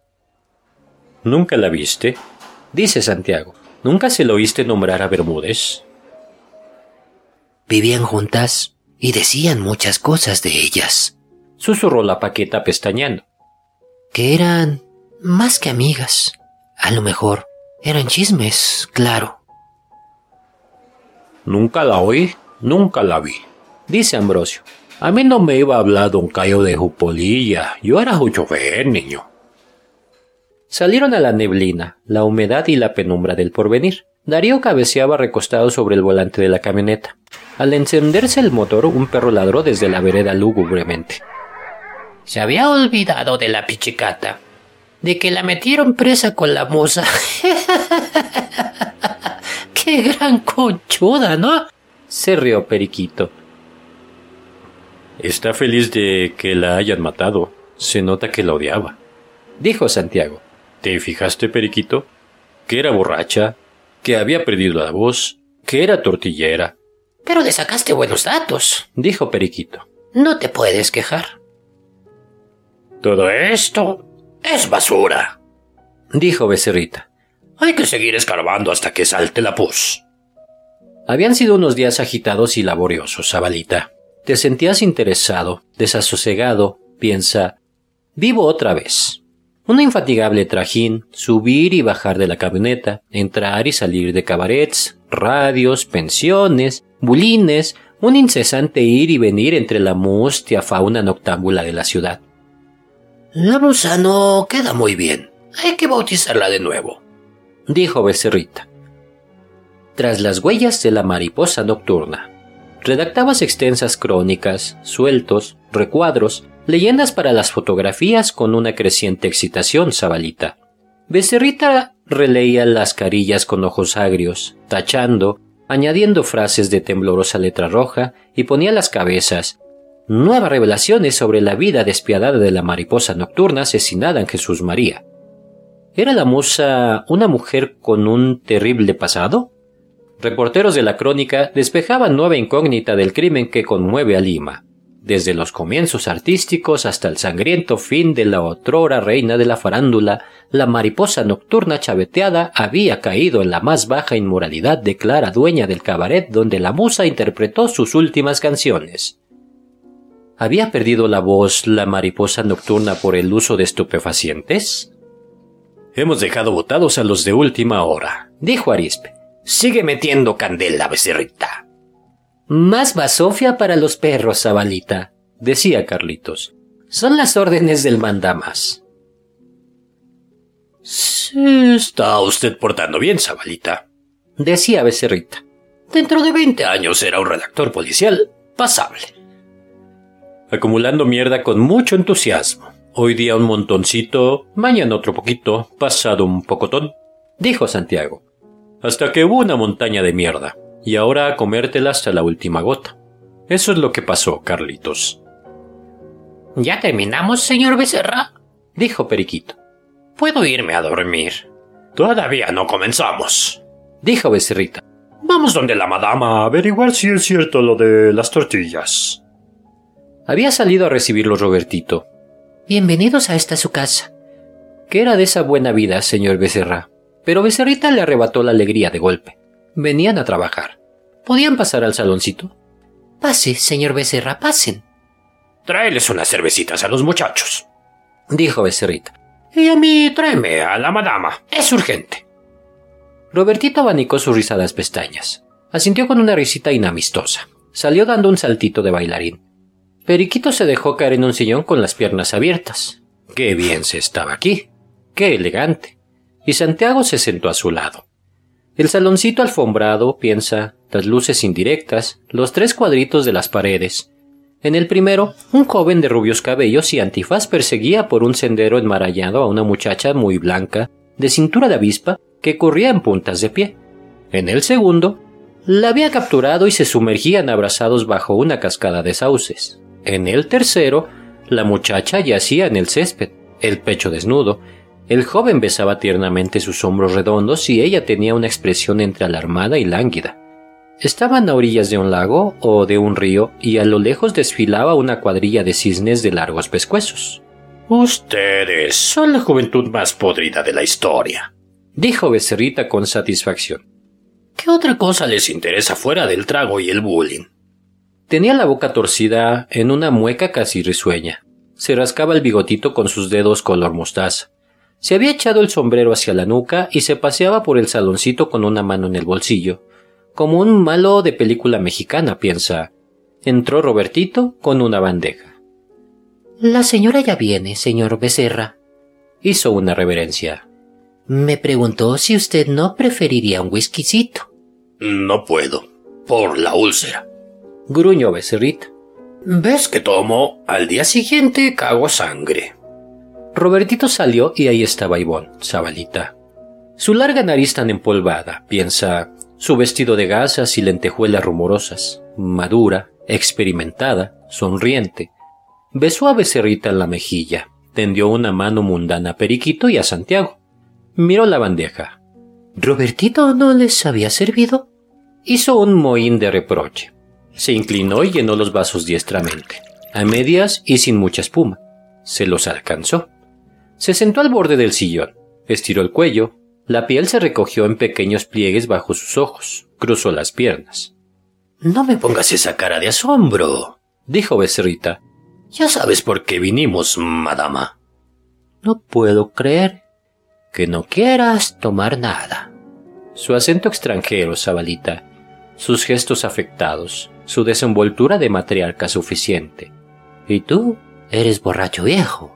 ¿Nunca la viste? Dice Santiago. ¿Nunca se lo oíste nombrar a Bermúdez? Vivían juntas y decían muchas cosas de ellas. Susurró la paqueta pestañando. Que eran más que amigas. A lo mejor eran chismes, claro. Nunca la oí, nunca la vi. Dice Ambrosio. A mí no me iba a hablar don Cayo de Jupolilla. Yo era su chofer, niño. Salieron a la neblina, la humedad y la penumbra del porvenir. Darío cabeceaba recostado sobre el volante de la camioneta. Al encenderse el motor, un perro ladró desde la vereda lúgubremente. Se había olvidado de la pichicata, de que la metieron presa con la moza. ¡Qué gran conchuda, ¿no? Se rió Periquito. Está feliz de que la hayan matado. Se nota que la odiaba. Dijo Santiago. ¿Te fijaste, Periquito? Que era borracha, que había perdido la voz, que era tortillera. Pero le sacaste buenos datos, dijo Periquito. No te puedes quejar. Todo esto es basura, dijo Becerrita. Hay que seguir escarbando hasta que salte la pus. Habían sido unos días agitados y laboriosos, Zabalita. Te sentías interesado, desasosegado, piensa, vivo otra vez. Un infatigable trajín, subir y bajar de la camioneta, entrar y salir de cabarets, radios, pensiones, bulines, un incesante ir y venir entre la mustia fauna noctámbula de la ciudad. La musa no queda muy bien. Hay que bautizarla de nuevo, dijo Becerrita. Tras las huellas de la mariposa nocturna, redactabas extensas crónicas, sueltos, recuadros, leyendas para las fotografías con una creciente excitación sabalita. Becerrita releía las carillas con ojos agrios, tachando, añadiendo frases de temblorosa letra roja y ponía las cabezas. Nuevas revelaciones sobre la vida despiadada de la mariposa nocturna asesinada en Jesús María. ¿Era la musa una mujer con un terrible pasado? Reporteros de la crónica despejaban nueva incógnita del crimen que conmueve a Lima, desde los comienzos artísticos hasta el sangriento fin de la otrora reina de la farándula, la mariposa nocturna chaveteada había caído en la más baja inmoralidad de Clara dueña del cabaret donde la musa interpretó sus últimas canciones. ¿Había perdido la voz la mariposa nocturna por el uso de estupefacientes? Hemos dejado votados a los de última hora, dijo Arispe. Sigue metiendo candela, becerrita. Más basofia para los perros, Zabalita, decía Carlitos. Son las órdenes del mandamas. Se está usted portando bien, Zabalita, decía Becerrita. Dentro de veinte años será un redactor policial pasable. Acumulando mierda con mucho entusiasmo. Hoy día un montoncito, mañana otro poquito, pasado un pocotón, dijo Santiago hasta que hubo una montaña de mierda, y ahora a comértela hasta la última gota. Eso es lo que pasó, Carlitos. ¿Ya terminamos, señor Becerra? dijo Periquito. Puedo irme a dormir. Todavía no comenzamos, dijo Becerrita. Vamos donde la madama a averiguar si es cierto lo de las tortillas. Había salido a recibirlo Robertito. Bienvenidos a esta su casa. ¿Qué era de esa buena vida, señor Becerra? Pero Becerrita le arrebató la alegría de golpe. Venían a trabajar. ¿Podían pasar al saloncito? Pase, señor Becerra, pasen. Tráeles unas cervecitas a los muchachos, dijo Becerrita. Y a mí tráeme a la madama. Es urgente. Robertito abanicó sus rizadas pestañas. Asintió con una risita inamistosa. Salió dando un saltito de bailarín. Periquito se dejó caer en un sillón con las piernas abiertas. Qué bien se estaba aquí. Qué elegante y Santiago se sentó a su lado. El saloncito alfombrado, piensa, las luces indirectas, los tres cuadritos de las paredes. En el primero, un joven de rubios cabellos y antifaz perseguía por un sendero enmarallado a una muchacha muy blanca, de cintura de avispa, que corría en puntas de pie. En el segundo, la había capturado y se sumergían abrazados bajo una cascada de sauces. En el tercero, la muchacha yacía en el césped, el pecho desnudo, el joven besaba tiernamente sus hombros redondos y ella tenía una expresión entre alarmada y lánguida. Estaban a orillas de un lago o de un río y a lo lejos desfilaba una cuadrilla de cisnes de largos pescuezos. Ustedes son la juventud más podrida de la historia, dijo Becerrita con satisfacción. ¿Qué otra cosa les interesa fuera del trago y el bullying? Tenía la boca torcida en una mueca casi risueña. Se rascaba el bigotito con sus dedos color mostaza. Se había echado el sombrero hacia la nuca y se paseaba por el saloncito con una mano en el bolsillo. Como un malo de película mexicana, piensa. Entró Robertito con una bandeja. La señora ya viene, señor Becerra. Hizo una reverencia. Me preguntó si usted no preferiría un whiskycito. No puedo, por la úlcera. Gruñó Becerrita. ¿Ves que tomo? Al día siguiente cago sangre. Robertito salió y ahí estaba Ivonne, Zabalita. Su larga nariz tan empolvada, piensa, su vestido de gasas y lentejuelas rumorosas, madura, experimentada, sonriente. Besó a Becerrita en la mejilla, tendió una mano mundana a Periquito y a Santiago. Miró la bandeja. ¿Robertito no les había servido? Hizo un mohín de reproche. Se inclinó y llenó los vasos diestramente, a medias y sin mucha espuma. Se los alcanzó. Se sentó al borde del sillón, estiró el cuello, la piel se recogió en pequeños pliegues bajo sus ojos, cruzó las piernas. No me pongas esa cara de asombro, dijo Becerrita. Ya sabes por qué vinimos, madama. No puedo creer que no quieras tomar nada. Su acento extranjero, Zabalita, sus gestos afectados, su desenvoltura de matriarca suficiente. Y tú eres borracho viejo,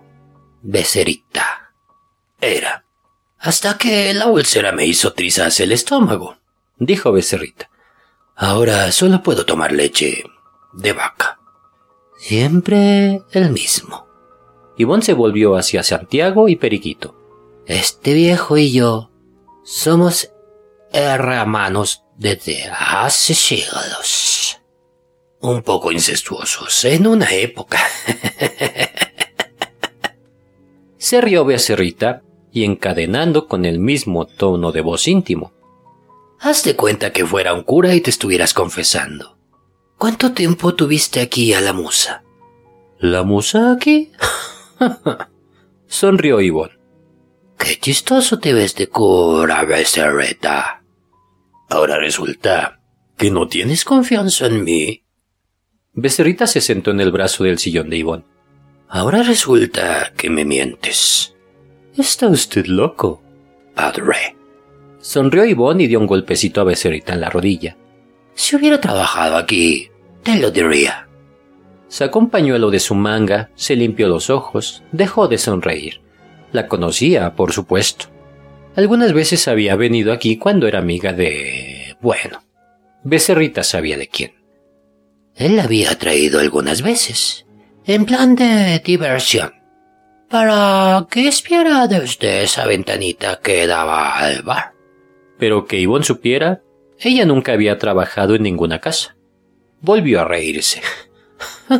becerita. Era. Hasta que la úlcera me hizo trizas el estómago, dijo Becerrita. Ahora solo puedo tomar leche de vaca. Siempre el mismo. Ivonne se volvió hacia Santiago y Periquito. Este viejo y yo somos hermanos desde hace siglos. Un poco incestuosos en una época. Se rió Becerrita y encadenando con el mismo tono de voz íntimo. Haz de cuenta que fuera un cura y te estuvieras confesando. ¿Cuánto tiempo tuviste aquí a la musa? ¿La musa aquí? Sonrió Ivonne. Qué chistoso te ves de cura, Becerrita. Ahora resulta que no tienes confianza en mí. Becerrita se sentó en el brazo del sillón de Ivonne. Ahora resulta que me mientes. Está usted loco, padre. Sonrió Ivonne y dio un golpecito a Becerrita en la rodilla. Si hubiera trabajado aquí, te lo diría. Sacó un pañuelo de su manga, se limpió los ojos, dejó de sonreír. La conocía, por supuesto. Algunas veces había venido aquí cuando era amiga de... bueno, Becerrita sabía de quién. Él la había traído algunas veces, en plan de diversión, para que espiara desde esa ventanita que daba al bar. Pero que Ivonne supiera, ella nunca había trabajado en ninguna casa. Volvió a reírse.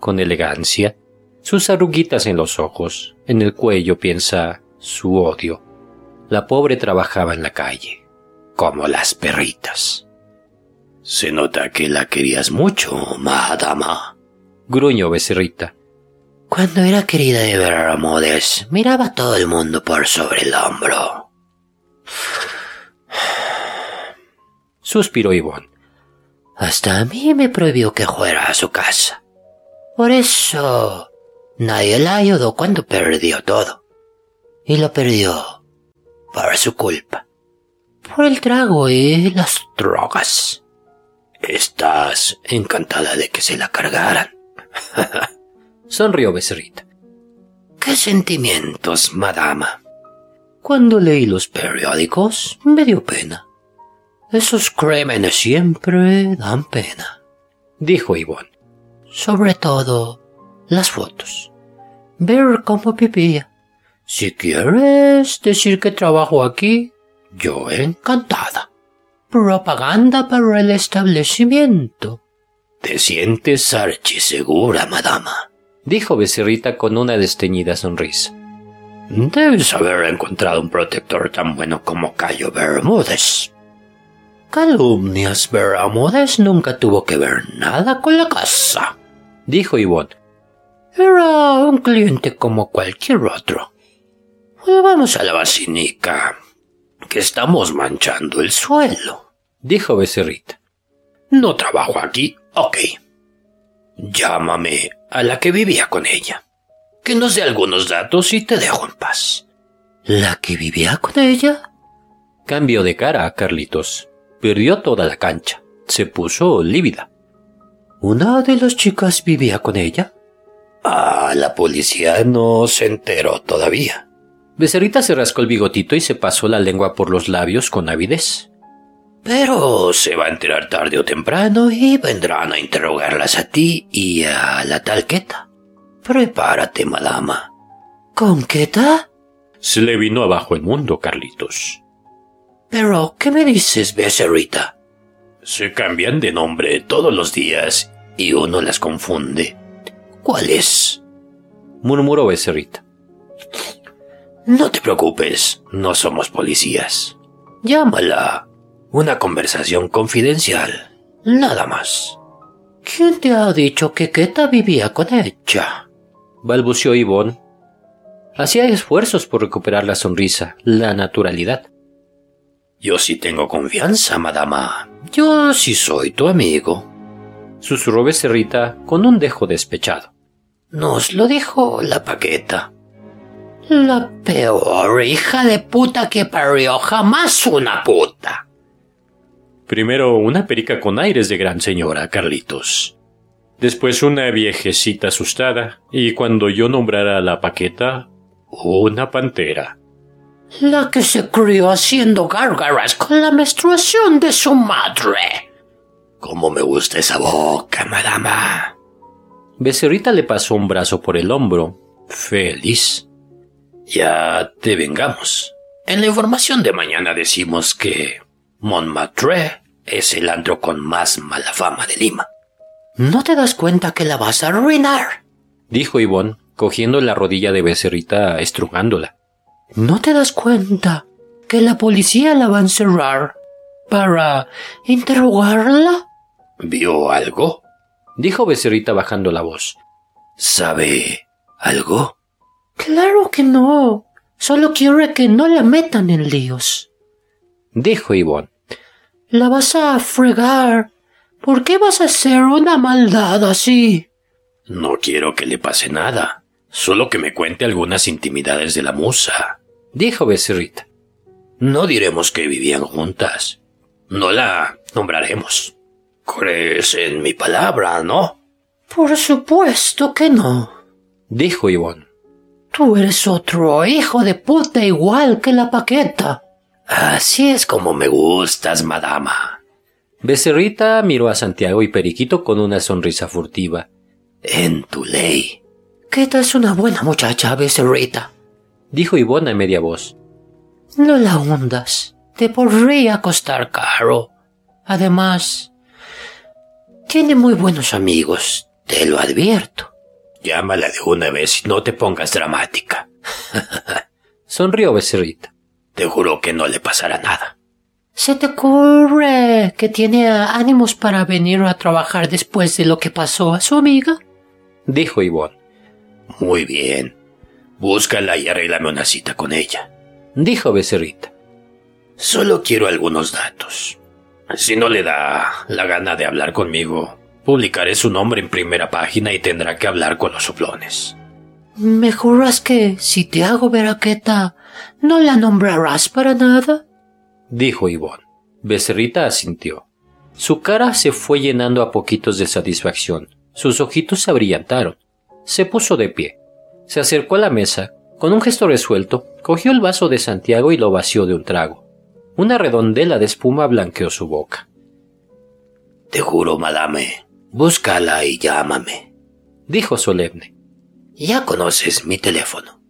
Con elegancia, sus arruguitas en los ojos, en el cuello piensa su odio. La pobre trabajaba en la calle, como las perritas. Se nota que la querías mucho, madama. Gruñó Becerrita. Cuando era querida de Bermúdez, miraba a todo el mundo por sobre el hombro. Suspiró Ivonne. Hasta a mí me prohibió que fuera a su casa. Por eso nadie la ayudó cuando perdió todo. Y lo perdió por su culpa. Por el trago y las drogas. Estás encantada de que se la cargaran. Sonrió Becerrita. ¿Qué sentimientos, madama? Cuando leí los periódicos, me dio pena. Esos crímenes siempre dan pena, dijo Ivonne. Sobre todo las fotos. Ver cómo vivía. Si quieres decir que trabajo aquí, yo encantada. Propaganda para el establecimiento. Te sientes archisegura, madama, dijo Becerrita con una desteñida sonrisa. Debes haber encontrado un protector tan bueno como Cayo Bermúdez. Calumnias, Bermúdez nunca tuvo que ver nada con la casa, dijo Ivonne. Era un cliente como cualquier otro. Vamos a la basinica, que estamos manchando el suelo, dijo Becerrita. No trabajo aquí, ok. Llámame a la que vivía con ella. Que nos dé algunos datos y te dejo en paz. ¿La que vivía con ella? Cambió de cara a Carlitos. Perdió toda la cancha. Se puso lívida. ¿Una de las chicas vivía con ella? Ah, la policía no se enteró todavía. Becerrita se rascó el bigotito y se pasó la lengua por los labios con avidez. Pero se va a enterar tarde o temprano y vendrán a interrogarlas a ti y a la talqueta. Prepárate, madama. ¿Con Queta? Se le vino abajo el mundo, Carlitos. Pero, ¿qué me dices, becerrita? Se cambian de nombre todos los días y uno las confunde. ¿Cuál es? murmuró Becerrita. No te preocupes, no somos policías. Llámala. Una conversación confidencial. Nada más. ¿Quién te ha dicho que Queta vivía con ella? balbuceó Ivonne. Hacía esfuerzos por recuperar la sonrisa, la naturalidad. Yo sí tengo confianza, madama. Yo sí soy tu amigo. Susurró Becerrita con un dejo despechado. Nos lo dijo la paqueta. La peor hija de puta que parió jamás una puta. Primero una perica con aires de gran señora, Carlitos. Después una viejecita asustada, y cuando yo nombrara a la paqueta, una pantera. La que se crió haciendo gárgaras con la menstruación de su madre. Cómo me gusta esa boca, madama. Becerrita le pasó un brazo por el hombro, feliz. Ya te vengamos. En la información de mañana decimos que Montmartre es el antro con más mala fama de Lima. ¿No te das cuenta que la vas a arruinar? Dijo Ivonne, cogiendo la rodilla de Becerrita, estrugándola. ¿No te das cuenta que la policía la va a encerrar para interrogarla? ¿Vio algo? Dijo Becerrita bajando la voz. ¿Sabe algo? Claro que no. Solo quiere que no la metan en líos. Dijo Ivonne. La vas a fregar. ¿Por qué vas a hacer una maldad así? No quiero que le pase nada. Solo que me cuente algunas intimidades de la musa. Dijo Becerrita. No diremos que vivían juntas. No la nombraremos. ¿Crees en mi palabra, no? Por supuesto que no. Dijo Ivonne. Tú eres otro hijo de puta igual que la paqueta. Así es como me gustas, madama. Becerrita miró a Santiago y Periquito con una sonrisa furtiva. En tu ley. Queta es una buena muchacha, Becerrita. Dijo Ivonne a media voz. No la hundas. Te podría costar caro. Además, tiene muy buenos amigos, te lo advierto. Llámala de una vez y no te pongas dramática. Sonrió Becerrita. Te juro que no le pasará nada. ¿Se te ocurre que tiene ánimos para venir a trabajar después de lo que pasó a su amiga? Dijo Ivonne. Muy bien. Búscala y arréglame una cita con ella. Dijo Becerrita. Solo quiero algunos datos. Si no le da la gana de hablar conmigo, publicaré su nombre en primera página y tendrá que hablar con los soplones. ¿Me juras que si te hago ver a Queta, no la nombrarás para nada? Dijo Ivonne. Becerrita asintió. Su cara se fue llenando a poquitos de satisfacción. Sus ojitos se abrillantaron. Se puso de pie. Se acercó a la mesa. Con un gesto resuelto, cogió el vaso de Santiago y lo vació de un trago. Una redondela de espuma blanqueó su boca. Te juro, madame, búscala y llámame. Dijo solemne. Ya conoces mi teléfono.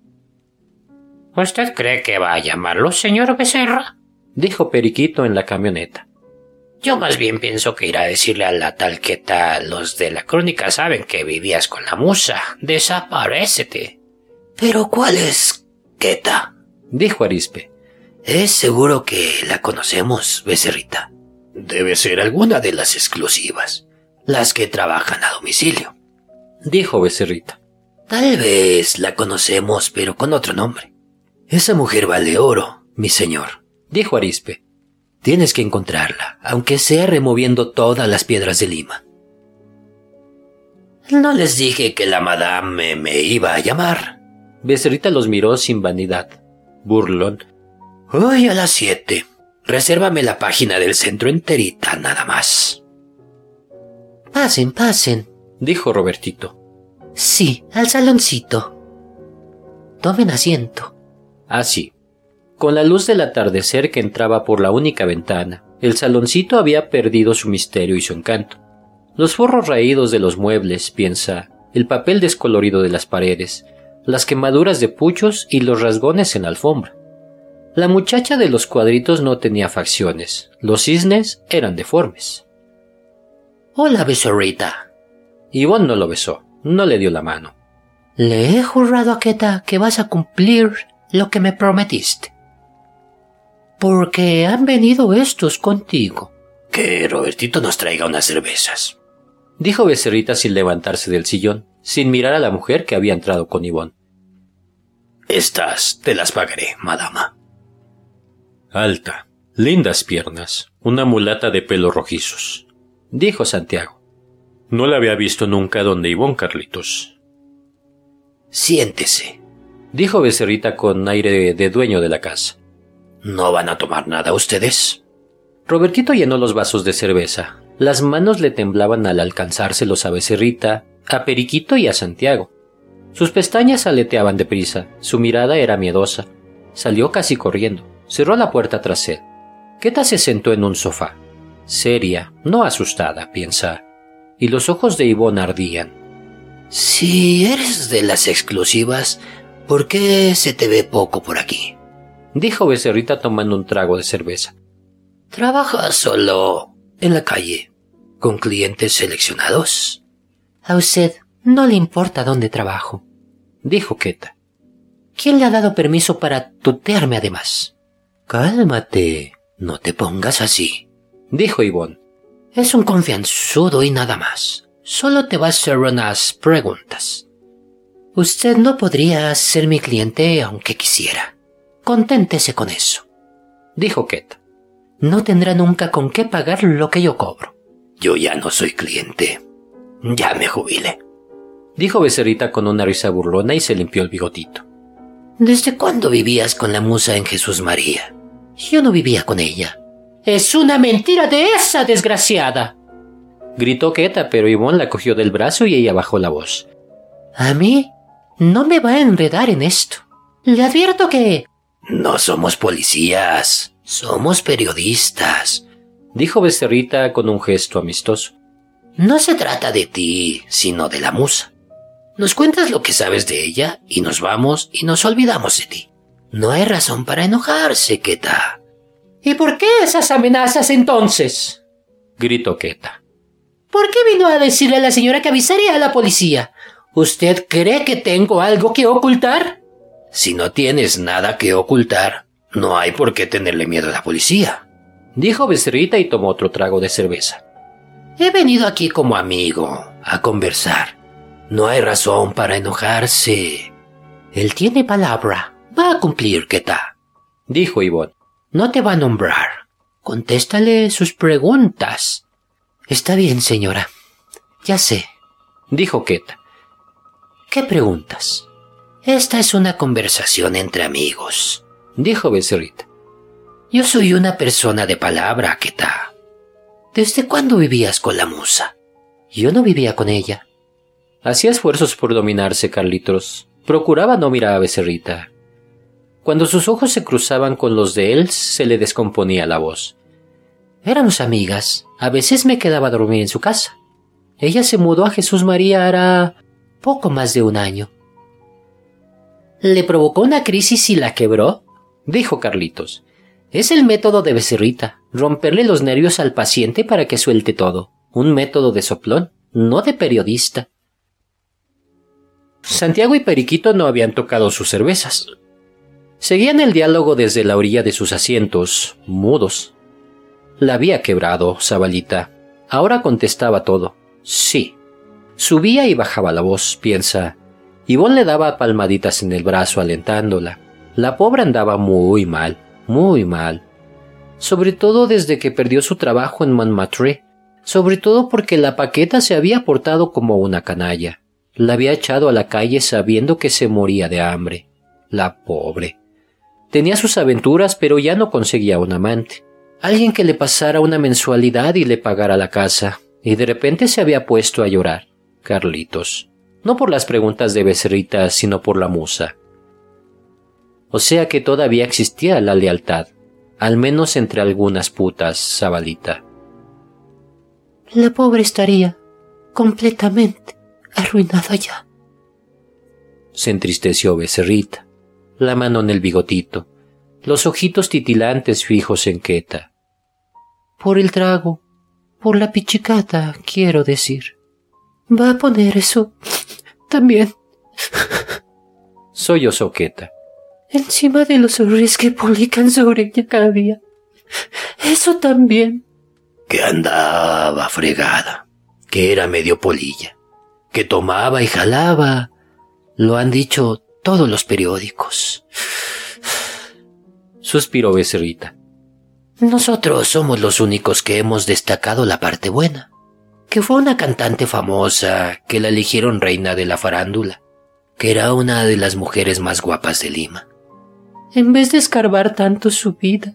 ¿Usted cree que va a llamarlo, señor Becerra? Dijo Periquito en la camioneta. Yo más bien pienso que irá a decirle a la talqueta los de la crónica saben que vivías con la musa. Desaparécete. ¿Pero cuál es Queta? Dijo Arispe. Es seguro que la conocemos, Becerrita. Debe ser alguna de las exclusivas, las que trabajan a domicilio. Dijo Becerrita. Tal vez la conocemos, pero con otro nombre. Esa mujer vale oro, mi señor. Dijo Arispe. Tienes que encontrarla, aunque sea removiendo todas las piedras de Lima. No les dije que la madame me iba a llamar. Becerrita los miró sin vanidad. Burlón. Hoy a las siete. Resérvame la página del centro enterita, nada más. Pasen, pasen, dijo Robertito. Sí, al saloncito. Tomen asiento. Así. Con la luz del atardecer que entraba por la única ventana, el saloncito había perdido su misterio y su encanto. Los forros raídos de los muebles, piensa, el papel descolorido de las paredes, las quemaduras de puchos y los rasgones en la alfombra. La muchacha de los cuadritos no tenía facciones, los cisnes eran deformes. Hola, besorrita. Ivonne no lo besó, no le dio la mano. Le he jurado a Keta que vas a cumplir lo que me prometiste. Porque han venido estos contigo. Que Robertito nos traiga unas cervezas. Dijo Becerrita sin levantarse del sillón, sin mirar a la mujer que había entrado con Ivonne. Estas te las pagaré, madama. Alta, lindas piernas, una mulata de pelos rojizos, dijo Santiago. No la había visto nunca donde Ivonne Carlitos. Siéntese, dijo Becerrita con aire de dueño de la casa. ¿No van a tomar nada ustedes? Robertito llenó los vasos de cerveza. Las manos le temblaban al alcanzárselos a Becerrita, a Periquito y a Santiago. Sus pestañas aleteaban deprisa, su mirada era miedosa. Salió casi corriendo, cerró la puerta tras él. Queta se sentó en un sofá, seria, no asustada, piensa, y los ojos de Ivonne ardían. Si eres de las exclusivas, ¿por qué se te ve poco por aquí? Dijo Becerrita tomando un trago de cerveza. ¿Trabajas solo en la calle, con clientes seleccionados? A usted no le importa dónde trabajo, dijo Keta. ¿Quién le ha dado permiso para tutearme además? Cálmate, no te pongas así, dijo Ivonne. Es un confianzudo y nada más. Solo te va a hacer unas preguntas. Usted no podría ser mi cliente aunque quisiera. Conténtese con eso, dijo Keta. No tendrá nunca con qué pagar lo que yo cobro. Yo ya no soy cliente. Ya me jubile. Dijo Becerrita con una risa burlona y se limpió el bigotito. ¿Desde cuándo vivías con la musa en Jesús María? Yo no vivía con ella. Es una mentira de esa desgraciada. Gritó Keta, pero Ivonne la cogió del brazo y ella bajó la voz. A mí no me va a enredar en esto. Le advierto que... No somos policías, somos periodistas, dijo Becerrita con un gesto amistoso. No se trata de ti, sino de la musa. Nos cuentas lo que sabes de ella y nos vamos y nos olvidamos de ti. No hay razón para enojarse, Keta. ¿Y por qué esas amenazas entonces? gritó Keta. ¿Por qué vino a decirle a la señora que avisaría a la policía? ¿Usted cree que tengo algo que ocultar? Si no tienes nada que ocultar, no hay por qué tenerle miedo a la policía, dijo Becerrita y tomó otro trago de cerveza. He venido aquí como amigo, a conversar. No hay razón para enojarse. Él tiene palabra. Va a cumplir, ¿qué tal? Dijo Ivonne. No te va a nombrar. Contéstale sus preguntas. Está bien, señora. Ya sé. Dijo Keta. ¿Qué preguntas? Esta es una conversación entre amigos. Dijo Becerrita. Yo soy una persona de palabra, ¿qué tal? ¿Desde cuándo vivías con la musa? Yo no vivía con ella. Hacía esfuerzos por dominarse, Carlitos. Procuraba no mirar a Becerrita. Cuando sus ojos se cruzaban con los de él, se le descomponía la voz. Éramos amigas. A veces me quedaba a dormir en su casa. Ella se mudó a Jesús María hará poco más de un año. ¿Le provocó una crisis y la quebró? dijo Carlitos. Es el método de Becerrita, romperle los nervios al paciente para que suelte todo. Un método de soplón, no de periodista. Santiago y Periquito no habían tocado sus cervezas. Seguían el diálogo desde la orilla de sus asientos, mudos. La había quebrado, Zabalita. Ahora contestaba todo. Sí. Subía y bajaba la voz, piensa. Ivonne le daba palmaditas en el brazo alentándola. La pobre andaba muy mal, muy mal. Sobre todo desde que perdió su trabajo en Montmartre. Sobre todo porque la paqueta se había portado como una canalla. La había echado a la calle sabiendo que se moría de hambre. La pobre. Tenía sus aventuras, pero ya no conseguía un amante. Alguien que le pasara una mensualidad y le pagara la casa. Y de repente se había puesto a llorar. Carlitos. No por las preguntas de Becerrita, sino por la musa. O sea que todavía existía la lealtad, al menos entre algunas putas, Zabalita. La pobre estaría completamente arruinada ya. Se entristeció Becerrita, la mano en el bigotito, los ojitos titilantes fijos en Queta. Por el trago, por la pichicata, quiero decir. Va a poner eso también. Soy Osoqueta. Encima de los horrores que publican sobre ella cada día. Eso también. Que andaba fregada, que era medio polilla, que tomaba y jalaba. Lo han dicho todos los periódicos. Suspiró Becerrita. Nosotros somos los únicos que hemos destacado la parte buena, que fue una cantante famosa, que la eligieron reina de la farándula, que era una de las mujeres más guapas de Lima. En vez de escarbar tanto su vida,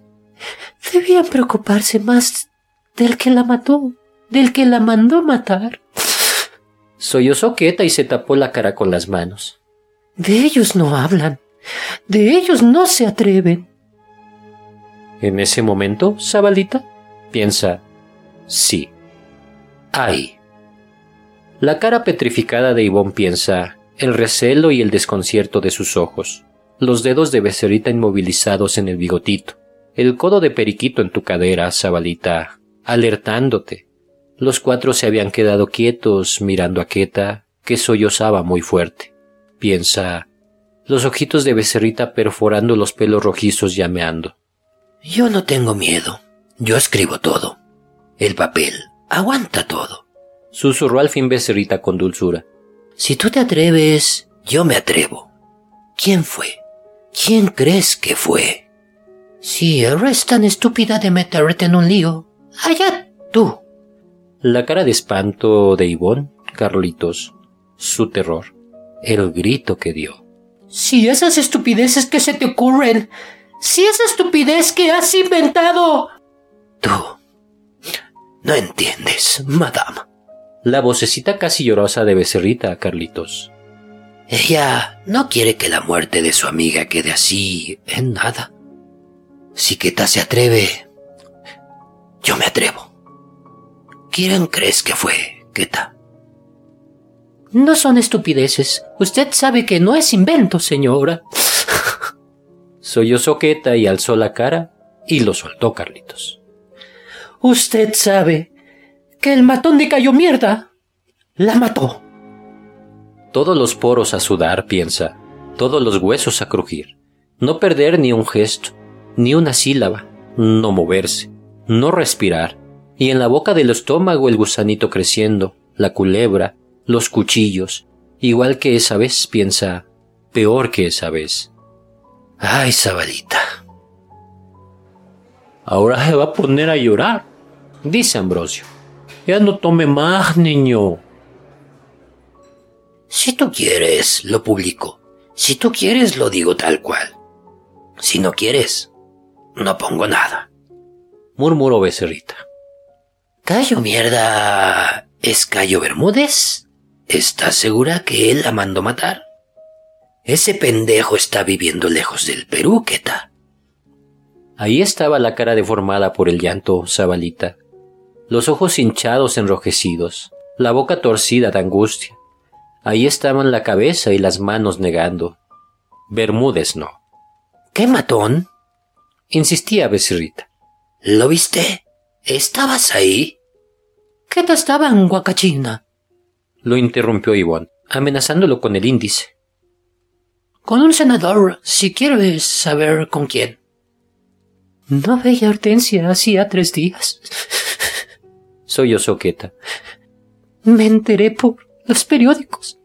debían preocuparse más del que la mató, del que la mandó matar. Sollozó quieta y se tapó la cara con las manos. De ellos no hablan, de ellos no se atreven. En ese momento, Zabalita piensa, sí, hay. La cara petrificada de Ivón piensa, el recelo y el desconcierto de sus ojos, los dedos de becerita inmovilizados en el bigotito, el codo de periquito en tu cadera, Zabalita, alertándote. Los cuatro se habían quedado quietos mirando a Queta, que sollozaba muy fuerte. Piensa, los ojitos de becerrita perforando los pelos rojizos llameando. Yo no tengo miedo. Yo escribo todo. El papel aguanta todo. Susurró al fin Becerrita con dulzura. Si tú te atreves, yo me atrevo. ¿Quién fue? ¿Quién crees que fue? Si eres tan estúpida de meterte en un lío, allá tú. La cara de espanto de Ivón, Carlitos, su terror, el grito que dio. Si esas estupideces que se te ocurren si esa estupidez que has inventado. Tú. No entiendes, madame. La vocecita casi llorosa de Becerrita, Carlitos. Ella no quiere que la muerte de su amiga quede así en nada. Si Queta se atreve, yo me atrevo. ¿Quién crees que fue, Queta? No son estupideces. Usted sabe que no es invento, señora. Soy soqueta y alzó la cara y lo soltó Carlitos. Usted sabe que el matón de Cayo Mierda la mató. Todos los poros a sudar, piensa, todos los huesos a crujir. No perder ni un gesto, ni una sílaba, no moverse, no respirar, y en la boca del estómago el gusanito creciendo, la culebra, los cuchillos, igual que esa vez, piensa, peor que esa vez. Ay, Zabalita. Ahora se va a poner a llorar, dice Ambrosio. Ya no tome más, niño. Si tú quieres, lo publico. Si tú quieres, lo digo tal cual. Si no quieres, no pongo nada. Murmuró Becerrita. Cayo mierda. ¿Es Cayo Bermúdez? ¿Estás segura que él la mandó matar? Ese pendejo está viviendo lejos del Perú, ¿qué tal? Ahí estaba la cara deformada por el llanto, Zabalita, los ojos hinchados enrojecidos, la boca torcida de angustia. Ahí estaban la cabeza y las manos negando. Bermúdez no. ¿Qué matón? insistía Becerrita. ¿Lo viste? ¿Estabas ahí? ¿Qué te estaba en Huacachina? Lo interrumpió Ivonne, amenazándolo con el índice. Con un senador, si quieres saber con quién. No veía Hortensia hacía tres días. Soy yo, Soqueta. Me enteré por los periódicos.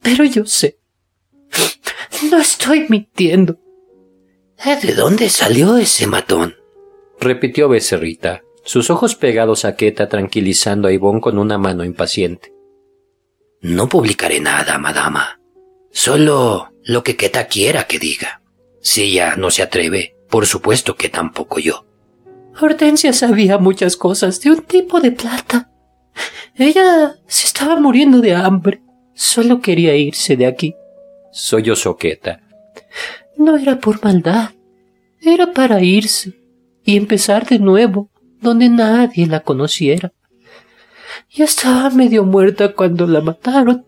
Pero yo sé. No estoy mintiendo. ¿De dónde salió ese matón? repitió Becerrita, sus ojos pegados a Queta tranquilizando a Ivón con una mano impaciente. No publicaré nada, madama. Solo lo que Keta quiera que diga. Si ella no se atreve, por supuesto que tampoco yo. Hortensia sabía muchas cosas de un tipo de plata. Ella se estaba muriendo de hambre. Solo quería irse de aquí. Soy yo soqueta. No era por maldad. Era para irse y empezar de nuevo, donde nadie la conociera. Ya estaba medio muerta cuando la mataron.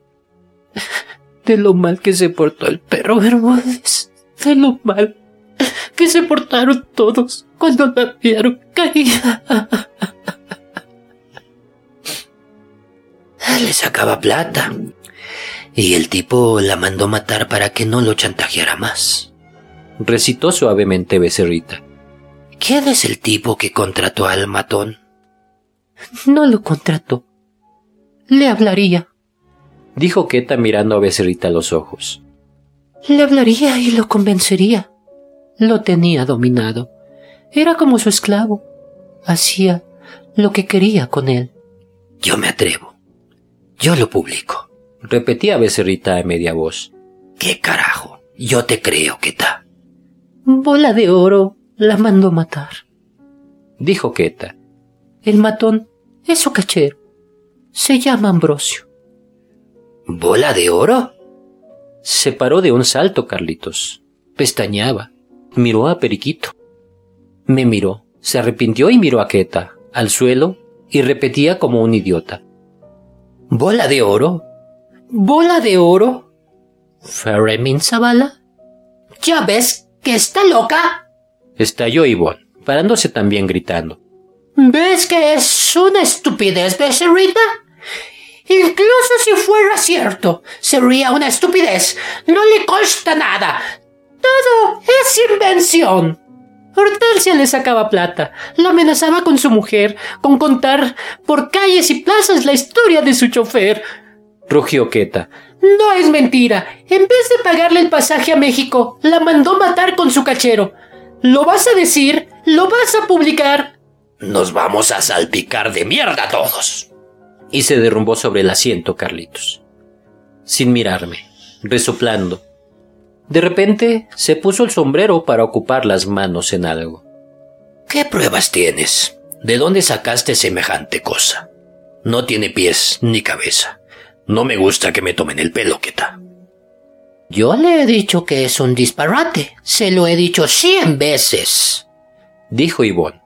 De lo mal que se portó el perro Bermúdez. De lo mal que se portaron todos cuando la vieron caída. Le sacaba plata. Y el tipo la mandó matar para que no lo chantajeara más. Recitó suavemente Becerrita. ¿Quién es el tipo que contrató al matón? No lo contrató. Le hablaría. Dijo Queta mirando a Becerrita a los ojos. Le hablaría y lo convencería. Lo tenía dominado. Era como su esclavo. Hacía lo que quería con él. Yo me atrevo. Yo lo publico. Repetía Becerrita a media voz. ¿Qué carajo? Yo te creo, Queta. Bola de oro la mandó matar. Dijo Queta. El matón es su cachero. Se llama Ambrosio. ¿Bola de oro? Se paró de un salto, Carlitos. Pestañaba. Miró a Periquito. Me miró, se arrepintió y miró a Queta, al suelo, y repetía como un idiota. ¿Bola de oro? ¿Bola de oro? ¿Ferremin Zavala? ¿Ya ves que está loca? Estalló Ivonne, parándose también gritando. ¿Ves que es una estupidez, becerrita? Incluso si fuera cierto, sería una estupidez. No le consta nada. Todo es invención. Hortensia le sacaba plata, la amenazaba con su mujer, con contar por calles y plazas la historia de su chofer. Rugió Queta. No es mentira. En vez de pagarle el pasaje a México, la mandó matar con su cachero. ¿Lo vas a decir? ¿Lo vas a publicar? Nos vamos a salpicar de mierda todos. Y se derrumbó sobre el asiento Carlitos. Sin mirarme, resoplando, de repente se puso el sombrero para ocupar las manos en algo. ¿Qué pruebas tienes? ¿De dónde sacaste semejante cosa? No tiene pies ni cabeza. No me gusta que me tomen el pelo, Queta. Yo le he dicho que es un disparate. Se lo he dicho cien veces. Dijo Ivonne.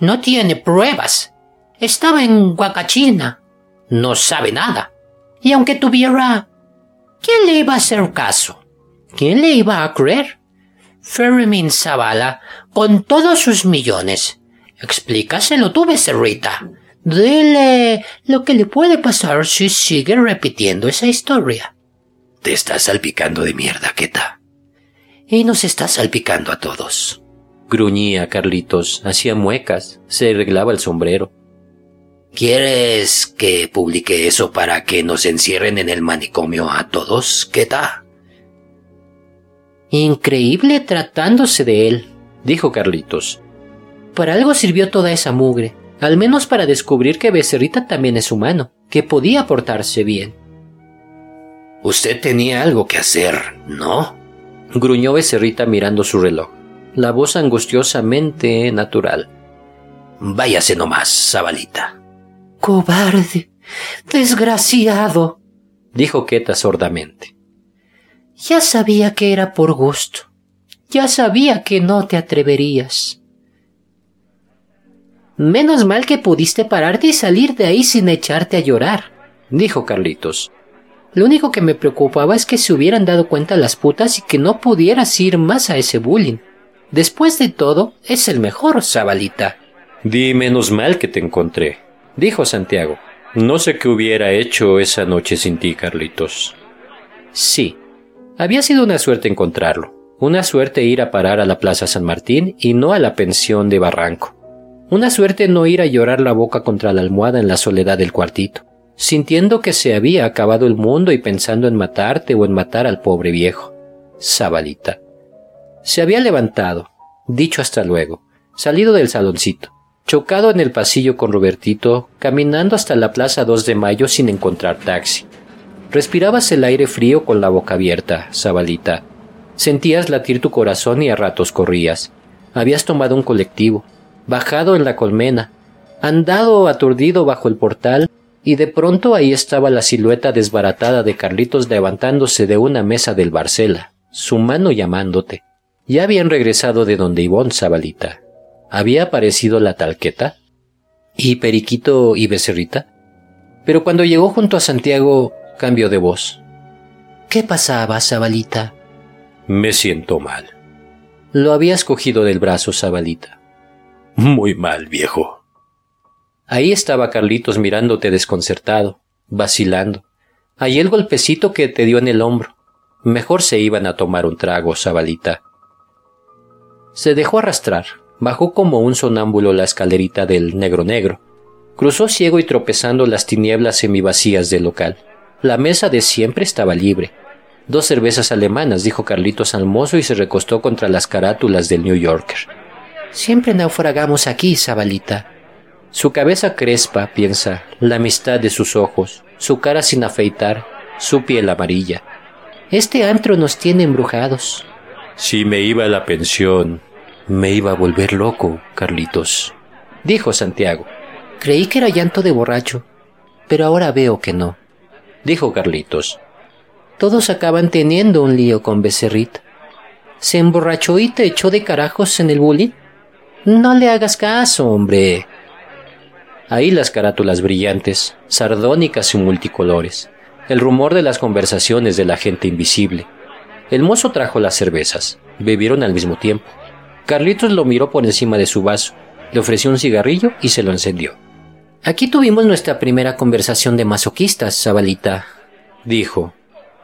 No tiene pruebas. Estaba en Huacachina. No sabe nada. Y aunque tuviera... ¿Quién le iba a hacer caso? ¿Quién le iba a creer? Fermin Zavala, con todos sus millones. Explícaselo tú, becerrita. Dile lo que le puede pasar si sigue repitiendo esa historia. Te estás salpicando de mierda, Queta. Y nos estás salpicando a todos. Gruñía Carlitos, hacía muecas, se arreglaba el sombrero. ¿Quieres que publique eso para que nos encierren en el manicomio a todos, Queta? Increíble tratándose de él, dijo Carlitos. Para algo sirvió toda esa mugre, al menos para descubrir que Becerrita también es humano, que podía portarse bien. Usted tenía algo que hacer, ¿no? gruñó Becerrita mirando su reloj, la voz angustiosamente natural. Váyase nomás, Zabalita. Cobarde, desgraciado, dijo Queta sordamente. Ya sabía que era por gusto. Ya sabía que no te atreverías. Menos mal que pudiste pararte y salir de ahí sin echarte a llorar, dijo Carlitos. Lo único que me preocupaba es que se hubieran dado cuenta las putas y que no pudieras ir más a ese bullying. Después de todo, es el mejor, Zabalita. Di menos mal que te encontré, dijo Santiago. No sé qué hubiera hecho esa noche sin ti, Carlitos. Sí, había sido una suerte encontrarlo, una suerte ir a parar a la Plaza San Martín y no a la pensión de Barranco. Una suerte no ir a llorar la boca contra la almohada en la soledad del cuartito, sintiendo que se había acabado el mundo y pensando en matarte o en matar al pobre viejo. Zabalita. Se había levantado, dicho hasta luego, salido del saloncito, chocado en el pasillo con Robertito, caminando hasta la Plaza 2 de Mayo sin encontrar taxi. Respirabas el aire frío con la boca abierta, Zabalita. Sentías latir tu corazón y a ratos corrías. Habías tomado un colectivo. bajado en la colmena, andado aturdido bajo el portal, y de pronto ahí estaba la silueta desbaratada de Carlitos levantándose de una mesa del Barcela, su mano llamándote. Ya habían regresado de donde Ivón Zabalita. ¿Había aparecido la talqueta? ¿Y Periquito y Becerrita? Pero cuando llegó junto a Santiago, cambió de voz. ¿Qué pasaba, Zabalita? Me siento mal. Lo habías cogido del brazo, Zabalita. Muy mal, viejo. Ahí estaba Carlitos mirándote desconcertado, vacilando. Ahí el golpecito que te dio en el hombro. Mejor se iban a tomar un trago, Zabalita. Se dejó arrastrar, bajó como un sonámbulo la escalerita del negro negro. Cruzó ciego y tropezando las tinieblas semivacías del local. La mesa de siempre estaba libre. Dos cervezas alemanas, dijo Carlitos al mozo y se recostó contra las carátulas del New Yorker. Siempre naufragamos aquí, Zabalita. Su cabeza crespa, piensa, la amistad de sus ojos, su cara sin afeitar, su piel amarilla. Este antro nos tiene embrujados. Si me iba a la pensión, me iba a volver loco, Carlitos, dijo Santiago. Creí que era llanto de borracho, pero ahora veo que no, dijo Carlitos. Todos acaban teniendo un lío con Becerrita. ¿Se emborrachó y te echó de carajos en el bullying? No le hagas caso, hombre. Ahí las carátulas brillantes, sardónicas y multicolores, el rumor de las conversaciones de la gente invisible. El mozo trajo las cervezas, bebieron al mismo tiempo. Carlitos lo miró por encima de su vaso, le ofreció un cigarrillo y se lo encendió. Aquí tuvimos nuestra primera conversación de masoquistas, Zabalita, dijo.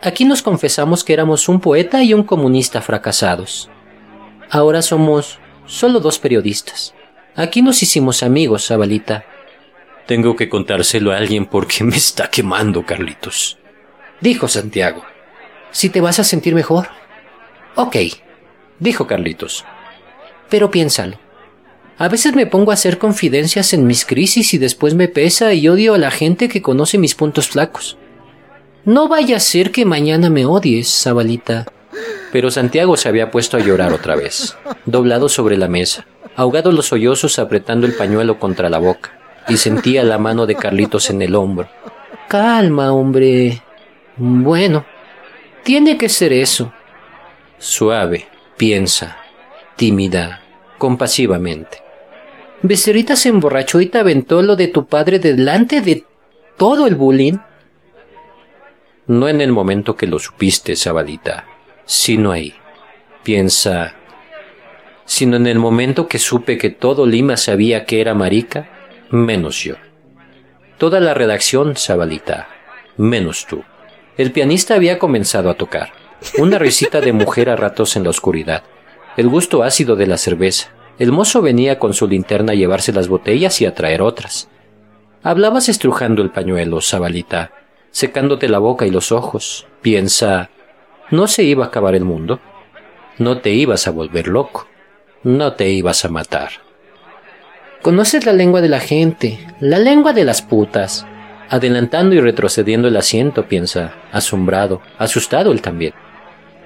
Aquí nos confesamos que éramos un poeta y un comunista fracasados. Ahora somos solo dos periodistas. Aquí nos hicimos amigos, Zabalita. Tengo que contárselo a alguien porque me está quemando, Carlitos, dijo Santiago. Si te vas a sentir mejor. Ok, dijo Carlitos pero piénsalo. A veces me pongo a hacer confidencias en mis crisis y después me pesa y odio a la gente que conoce mis puntos flacos. No vaya a ser que mañana me odies, Zabalita. Pero Santiago se había puesto a llorar otra vez, doblado sobre la mesa, ahogado los sollozos apretando el pañuelo contra la boca, y sentía la mano de Carlitos en el hombro. Calma, hombre. Bueno, tiene que ser eso. Suave, piensa, tímida, compasivamente. Becerrita se emborrachó y te aventó lo de tu padre delante de todo el bullying. No en el momento que lo supiste, Sabadita, sino ahí. Piensa, sino en el momento que supe que todo Lima sabía que era marica, menos yo. Toda la redacción, Sabalita, menos tú. El pianista había comenzado a tocar. Una risita de mujer a ratos en la oscuridad el gusto ácido de la cerveza. El mozo venía con su linterna a llevarse las botellas y a traer otras. Hablabas estrujando el pañuelo, Zabalita, secándote la boca y los ojos. Piensa, ¿no se iba a acabar el mundo? No te ibas a volver loco. No te ibas a matar. Conoces la lengua de la gente, la lengua de las putas. Adelantando y retrocediendo el asiento, piensa, asombrado, asustado él también.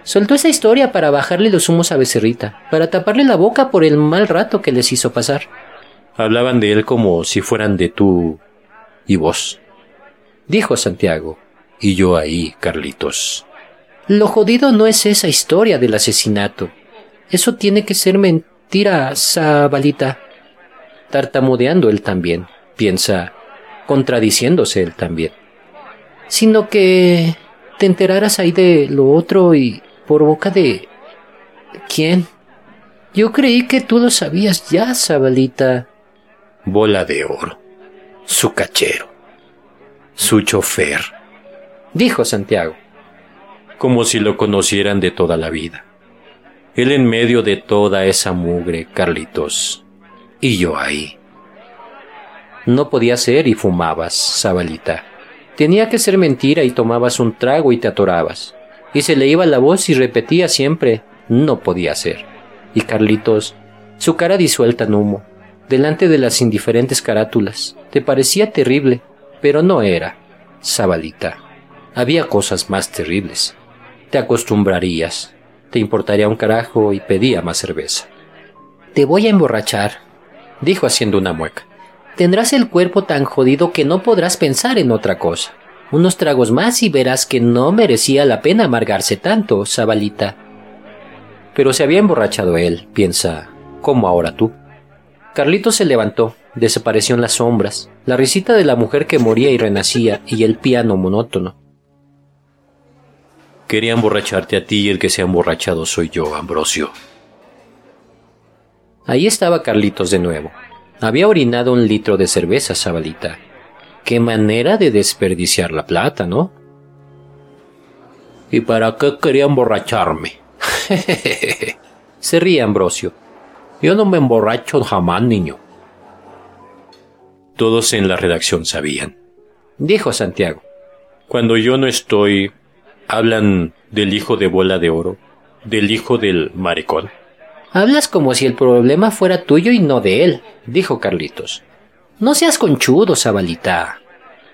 Soltó esa historia para bajarle los humos a Becerrita, para taparle la boca por el mal rato que les hizo pasar. Hablaban de él como si fueran de tú y vos. Dijo Santiago. Y yo ahí, Carlitos. Lo jodido no es esa historia del asesinato. Eso tiene que ser mentira, Zabalita. Tartamudeando él también, piensa, contradiciéndose él también. Sino que te enteraras ahí de lo otro y por boca de... ¿Quién? Yo creí que tú lo sabías ya, Zabalita. Bola de oro. Su cachero. Su chofer. Dijo Santiago. Como si lo conocieran de toda la vida. Él en medio de toda esa mugre, Carlitos. Y yo ahí. No podía ser y fumabas, Zabalita. Tenía que ser mentira y tomabas un trago y te atorabas y se le iba la voz y repetía siempre, no podía ser. Y Carlitos, su cara disuelta en humo, delante de las indiferentes carátulas, te parecía terrible, pero no era. Sabalita. Había cosas más terribles. Te acostumbrarías, te importaría un carajo y pedía más cerveza. Te voy a emborrachar, dijo haciendo una mueca. Tendrás el cuerpo tan jodido que no podrás pensar en otra cosa. Unos tragos más y verás que no merecía la pena amargarse tanto, Zabalita. Pero se había emborrachado él, piensa, como ahora tú. Carlito se levantó, desapareció en las sombras, la risita de la mujer que moría y renacía y el piano monótono. Quería emborracharte a ti y el que se ha emborrachado soy yo, Ambrosio. Ahí estaba Carlitos de nuevo. Había orinado un litro de cerveza, Zabalita. Qué manera de desperdiciar la plata, ¿no? ¿Y para qué quería emborracharme? Se ríe Ambrosio. Yo no me emborracho jamás, niño. Todos en la redacción sabían. Dijo Santiago. Cuando yo no estoy, hablan del hijo de bola de oro, del hijo del maricón. Hablas como si el problema fuera tuyo y no de él, dijo Carlitos. No seas conchudo, Zabalita.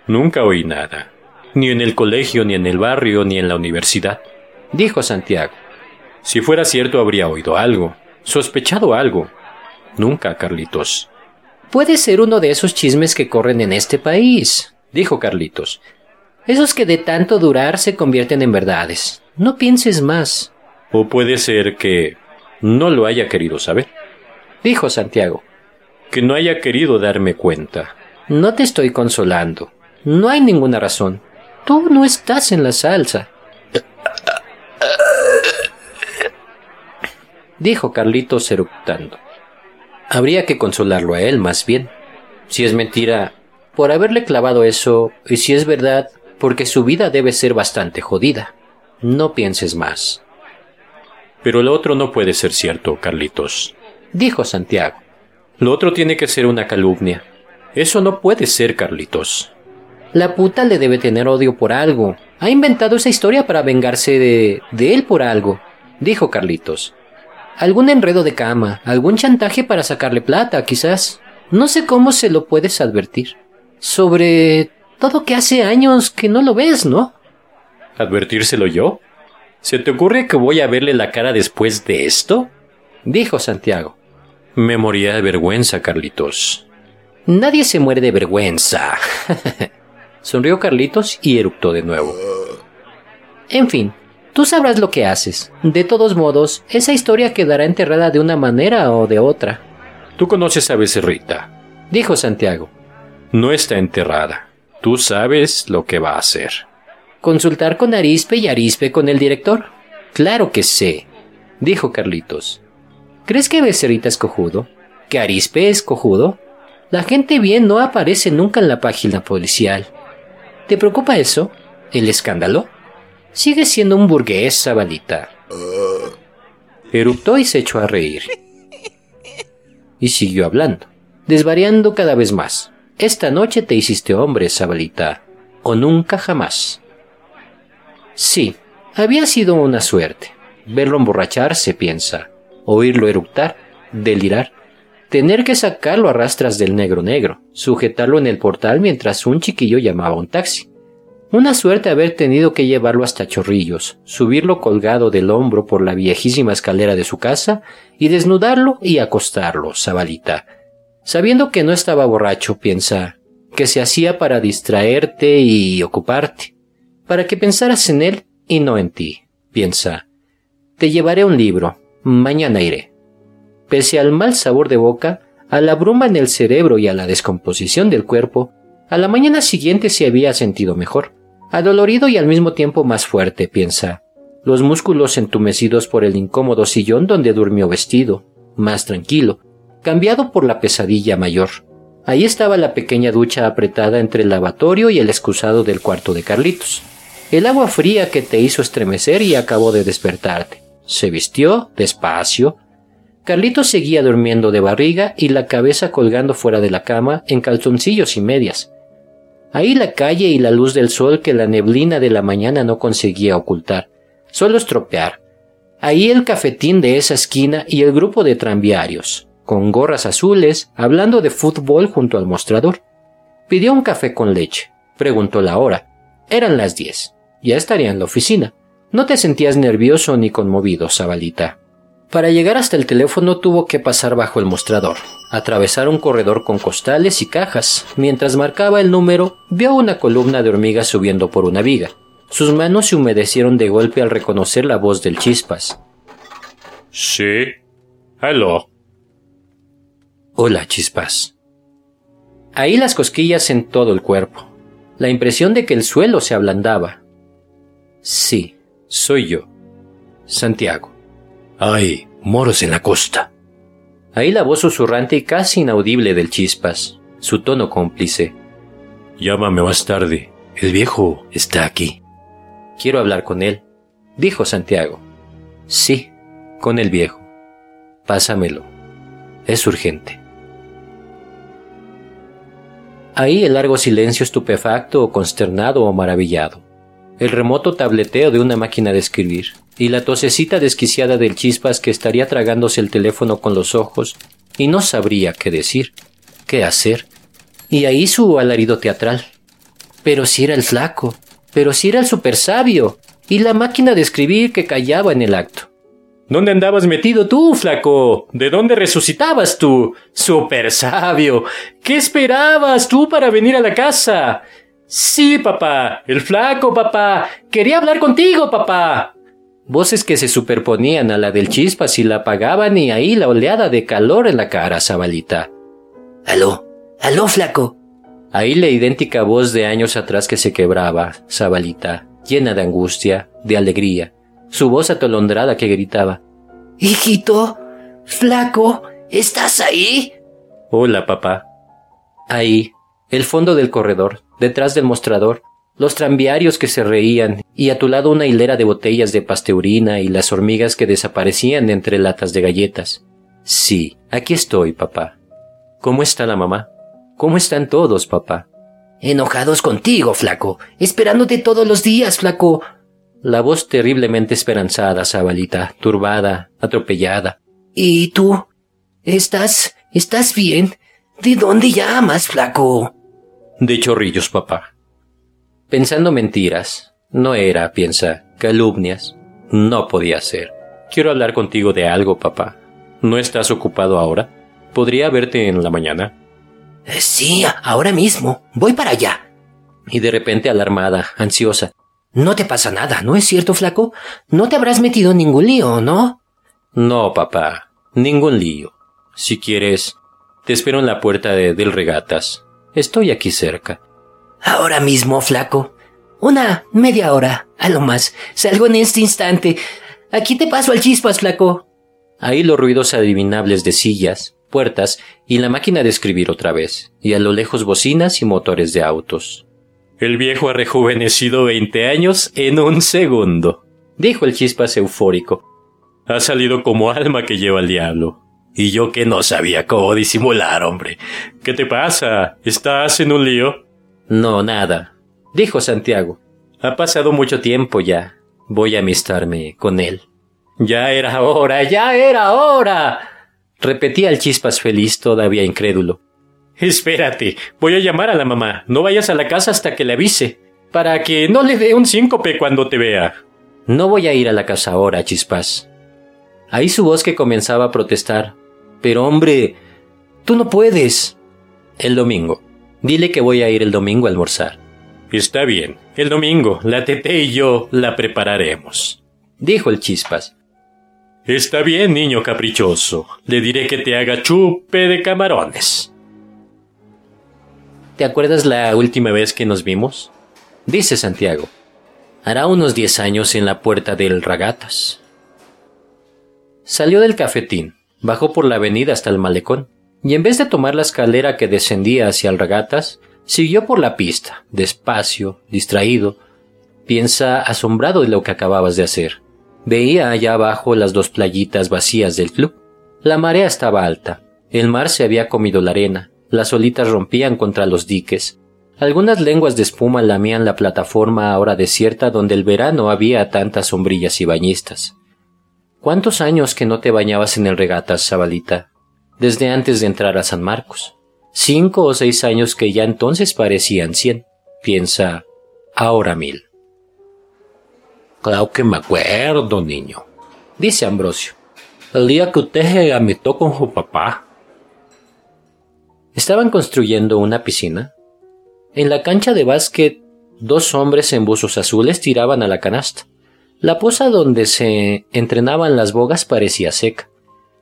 Nunca oí nada, ni en el colegio, ni en el barrio, ni en la universidad, dijo Santiago. Si fuera cierto habría oído algo, sospechado algo. Nunca, Carlitos. Puede ser uno de esos chismes que corren en este país, dijo Carlitos. Esos que de tanto durar se convierten en verdades. No pienses más. O puede ser que no lo haya querido saber. Dijo Santiago. Que no haya querido darme cuenta. No te estoy consolando. No hay ninguna razón. Tú no estás en la salsa. Dijo Carlitos eructando. Habría que consolarlo a él, más bien. Si es mentira, por haberle clavado eso, y si es verdad, porque su vida debe ser bastante jodida. No pienses más. Pero lo otro no puede ser cierto, Carlitos. Dijo Santiago. Lo otro tiene que ser una calumnia. Eso no puede ser, Carlitos. La puta le debe tener odio por algo. Ha inventado esa historia para vengarse de, de él por algo, dijo Carlitos. Algún enredo de cama, algún chantaje para sacarle plata, quizás. No sé cómo se lo puedes advertir. Sobre todo que hace años que no lo ves, ¿no? ¿Advertírselo yo? ¿Se te ocurre que voy a verle la cara después de esto? Dijo Santiago. Me moría de vergüenza, Carlitos. Nadie se muere de vergüenza. Sonrió Carlitos y eructó de nuevo. En fin, tú sabrás lo que haces. De todos modos, esa historia quedará enterrada de una manera o de otra. Tú conoces a Becerrita, dijo Santiago. No está enterrada. Tú sabes lo que va a hacer. ¿Consultar con Arispe y Arispe con el director? Claro que sé, dijo Carlitos. ¿Crees que Becerrita es cojudo? ¿Que Arispe es cojudo? La gente bien no aparece nunca en la página policial. ¿Te preocupa eso? ¿El escándalo? Sigue siendo un burgués, Zabalita. Eruptó y se echó a reír. Y siguió hablando, desvariando cada vez más. Esta noche te hiciste hombre, Zabalita, o nunca jamás. Sí, había sido una suerte. Verlo emborracharse, piensa. Oírlo eructar, delirar. Tener que sacarlo a rastras del negro negro, sujetarlo en el portal mientras un chiquillo llamaba un taxi. Una suerte haber tenido que llevarlo hasta Chorrillos, subirlo colgado del hombro por la viejísima escalera de su casa y desnudarlo y acostarlo, Zabalita. Sabiendo que no estaba borracho, piensa, que se hacía para distraerte y ocuparte para que pensaras en él y no en ti. Piensa, te llevaré un libro, mañana iré. Pese al mal sabor de boca, a la bruma en el cerebro y a la descomposición del cuerpo, a la mañana siguiente se había sentido mejor, adolorido y al mismo tiempo más fuerte, piensa, los músculos entumecidos por el incómodo sillón donde durmió vestido, más tranquilo, cambiado por la pesadilla mayor. Ahí estaba la pequeña ducha apretada entre el lavatorio y el excusado del cuarto de Carlitos el agua fría que te hizo estremecer y acabó de despertarte. Se vistió despacio. Carlitos seguía durmiendo de barriga y la cabeza colgando fuera de la cama en calzoncillos y medias. Ahí la calle y la luz del sol que la neblina de la mañana no conseguía ocultar, solo estropear. Ahí el cafetín de esa esquina y el grupo de tranviarios, con gorras azules, hablando de fútbol junto al mostrador. Pidió un café con leche. Preguntó la hora. Eran las diez. Ya estaría en la oficina. No te sentías nervioso ni conmovido, Zabalita. Para llegar hasta el teléfono tuvo que pasar bajo el mostrador, atravesar un corredor con costales y cajas. Mientras marcaba el número, vio una columna de hormigas subiendo por una viga. Sus manos se humedecieron de golpe al reconocer la voz del Chispas. Sí. Aló. Hola, Chispas. Ahí las cosquillas en todo el cuerpo. La impresión de que el suelo se ablandaba. Sí, soy yo. Santiago. Ay, moros en la costa. Ahí la voz susurrante y casi inaudible del chispas, su tono cómplice. Llámame más tarde. El viejo está aquí. Quiero hablar con él, dijo Santiago. Sí, con el viejo. Pásamelo. Es urgente. Ahí el largo silencio estupefacto o consternado o maravillado. El remoto tableteo de una máquina de escribir y la tosecita desquiciada del chispas que estaría tragándose el teléfono con los ojos y no sabría qué decir, qué hacer. Y ahí su alarido teatral. Pero si era el flaco, pero si era el super sabio, y la máquina de escribir que callaba en el acto. ¿Dónde andabas metido tú, flaco? ¿De dónde resucitabas tú? Super sabio. ¿Qué esperabas tú para venir a la casa? Sí, papá. El flaco, papá. Quería hablar contigo, papá. Voces que se superponían a la del chispas y la apagaban y ahí la oleada de calor en la cara, Zabalita. Aló, aló, flaco. Ahí la idéntica voz de años atrás que se quebraba, Zabalita, llena de angustia, de alegría. Su voz atolondrada que gritaba. Hijito, flaco, ¿estás ahí? Hola, papá. Ahí, el fondo del corredor, detrás del mostrador, los tranviarios que se reían y a tu lado una hilera de botellas de pasteurina y las hormigas que desaparecían entre latas de galletas. Sí, aquí estoy, papá. ¿Cómo está la mamá? ¿Cómo están todos, papá? Enojados contigo, flaco. Esperándote todos los días, flaco. La voz terriblemente esperanzada, Zabalita, turbada, atropellada. ¿Y tú? ¿Estás? ¿Estás bien? ¿De dónde llamas, flaco? De chorrillos, papá. Pensando mentiras. No era, piensa, calumnias. No podía ser. Quiero hablar contigo de algo, papá. ¿No estás ocupado ahora? ¿Podría verte en la mañana? Eh, sí, ahora mismo. Voy para allá. Y de repente alarmada, ansiosa. No te pasa nada, ¿no es cierto, flaco? No te habrás metido en ningún lío, ¿no? No, papá. Ningún lío. Si quieres, te espero en la puerta de Del Regatas. Estoy aquí cerca. Ahora mismo, flaco. Una media hora, a lo más. Salgo en este instante. Aquí te paso al chispas, flaco. Ahí los ruidos adivinables de sillas, puertas y la máquina de escribir otra vez, y a lo lejos bocinas y motores de autos. El viejo ha rejuvenecido veinte años en un segundo, dijo el chispas eufórico. Ha salido como alma que lleva el diablo. Y yo que no sabía cómo disimular, hombre. ¿Qué te pasa? ¿Estás en un lío? No, nada, dijo Santiago. Ha pasado mucho tiempo ya. Voy a amistarme con él. Ya era hora, ya era hora. repetía el chispas feliz, todavía incrédulo. Espérate, voy a llamar a la mamá. No vayas a la casa hasta que le avise, para que no le dé un síncope cuando te vea. No voy a ir a la casa ahora, chispas. Ahí su voz que comenzaba a protestar. Pero hombre, tú no puedes. El domingo. Dile que voy a ir el domingo a almorzar. Está bien. El domingo, la tete y yo la prepararemos. Dijo el chispas. Está bien, niño caprichoso. Le diré que te haga chupe de camarones. ¿Te acuerdas la última vez que nos vimos? Dice Santiago. Hará unos diez años en la puerta del Ragatas. Salió del cafetín, bajó por la avenida hasta el malecón y en vez de tomar la escalera que descendía hacia el regatas, siguió por la pista, despacio, distraído. Piensa asombrado de lo que acababas de hacer. Veía allá abajo las dos playitas vacías del club. La marea estaba alta, el mar se había comido la arena, las olitas rompían contra los diques, algunas lenguas de espuma lamían la plataforma ahora desierta donde el verano había tantas sombrillas y bañistas. ¿Cuántos años que no te bañabas en el regatas, Zabalita? desde antes de entrar a San Marcos. Cinco o seis años que ya entonces parecían cien. Piensa, ahora mil. Claro que me acuerdo, niño, dice Ambrosio. el día que usted se amistó con su papá. Estaban construyendo una piscina. En la cancha de básquet, dos hombres en buzos azules tiraban a la canasta. La poza donde se entrenaban las bogas parecía seca.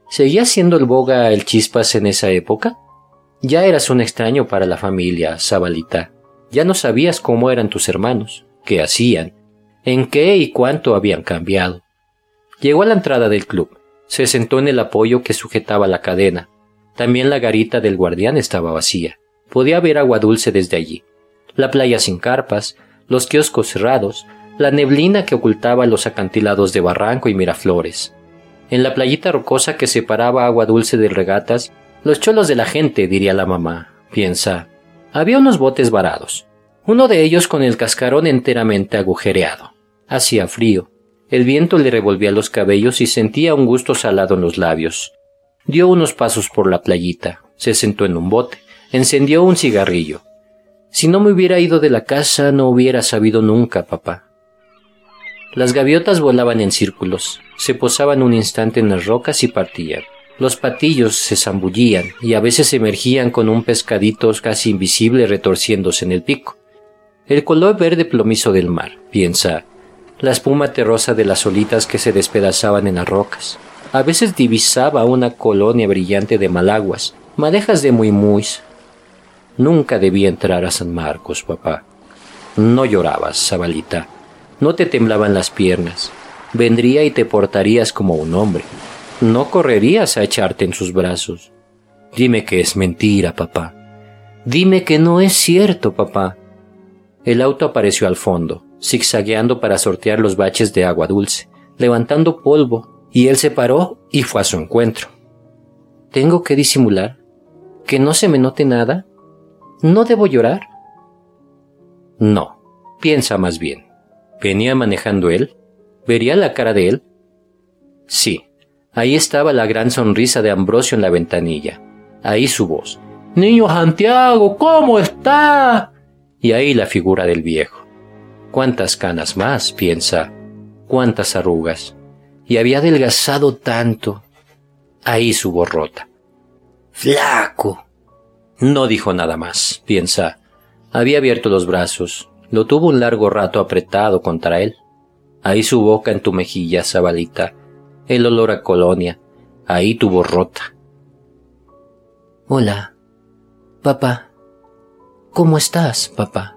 ¿Seguía siendo el boga el chispas en esa época? Ya eras un extraño para la familia, Zabalita. Ya no sabías cómo eran tus hermanos, qué hacían, en qué y cuánto habían cambiado. Llegó a la entrada del club. Se sentó en el apoyo que sujetaba la cadena. También la garita del guardián estaba vacía. Podía ver agua dulce desde allí. La playa sin carpas, los kioscos cerrados, la neblina que ocultaba los acantilados de Barranco y Miraflores. En la playita rocosa que separaba agua dulce de regatas, los cholos de la gente, diría la mamá, piensa. Había unos botes varados, uno de ellos con el cascarón enteramente agujereado. Hacía frío. El viento le revolvía los cabellos y sentía un gusto salado en los labios. Dio unos pasos por la playita, se sentó en un bote, encendió un cigarrillo. Si no me hubiera ido de la casa, no hubiera sabido nunca, papá. Las gaviotas volaban en círculos, se posaban un instante en las rocas y partían. Los patillos se zambullían y a veces emergían con un pescadito casi invisible retorciéndose en el pico. El color verde plomizo del mar, piensa, la espuma terrosa de las olitas que se despedazaban en las rocas. A veces divisaba una colonia brillante de malaguas, madejas de muy Nunca debía entrar a San Marcos, papá. No llorabas, Zabalita no te temblaban las piernas. Vendría y te portarías como un hombre. No correrías a echarte en sus brazos. Dime que es mentira, papá. Dime que no es cierto, papá. El auto apareció al fondo, zigzagueando para sortear los baches de agua dulce, levantando polvo, y él se paró y fue a su encuentro. ¿Tengo que disimular? ¿Que no se me note nada? ¿No debo llorar? No, piensa más bien. ¿Venía manejando él? ¿Vería la cara de él? Sí, ahí estaba la gran sonrisa de Ambrosio en la ventanilla. Ahí su voz. Niño Santiago, ¿cómo está? Y ahí la figura del viejo. ¿Cuántas canas más? piensa. ¿Cuántas arrugas? Y había adelgazado tanto. Ahí su voz rota. Flaco. No dijo nada más, piensa. Había abierto los brazos, lo tuvo un largo rato apretado contra él. Ahí su boca en tu mejilla, Zabalita. El olor a colonia. Ahí tu voz rota. Hola, papá. ¿Cómo estás, papá?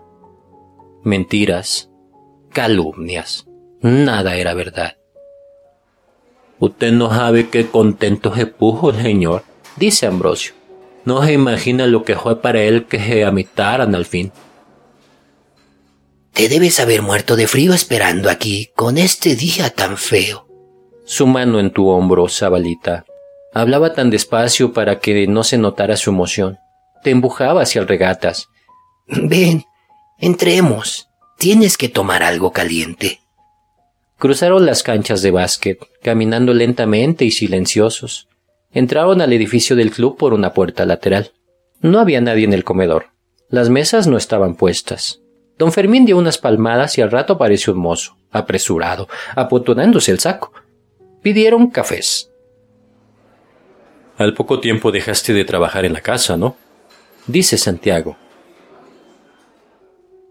Mentiras, calumnias. Nada era verdad. Usted no sabe qué contento se puso, señor, dice Ambrosio. No se imagina lo que fue para él que se amitaran al fin. Te debes haber muerto de frío esperando aquí, con este día tan feo. Su mano en tu hombro, Zabalita. Hablaba tan despacio para que no se notara su emoción. Te empujaba hacia el regatas. Ven, entremos. Tienes que tomar algo caliente. Cruzaron las canchas de básquet, caminando lentamente y silenciosos. Entraron al edificio del club por una puerta lateral. No había nadie en el comedor. Las mesas no estaban puestas. Don Fermín dio unas palmadas y al rato apareció un mozo, apresurado, apotonándose el saco. Pidieron cafés. Al poco tiempo dejaste de trabajar en la casa, ¿no? Dice Santiago.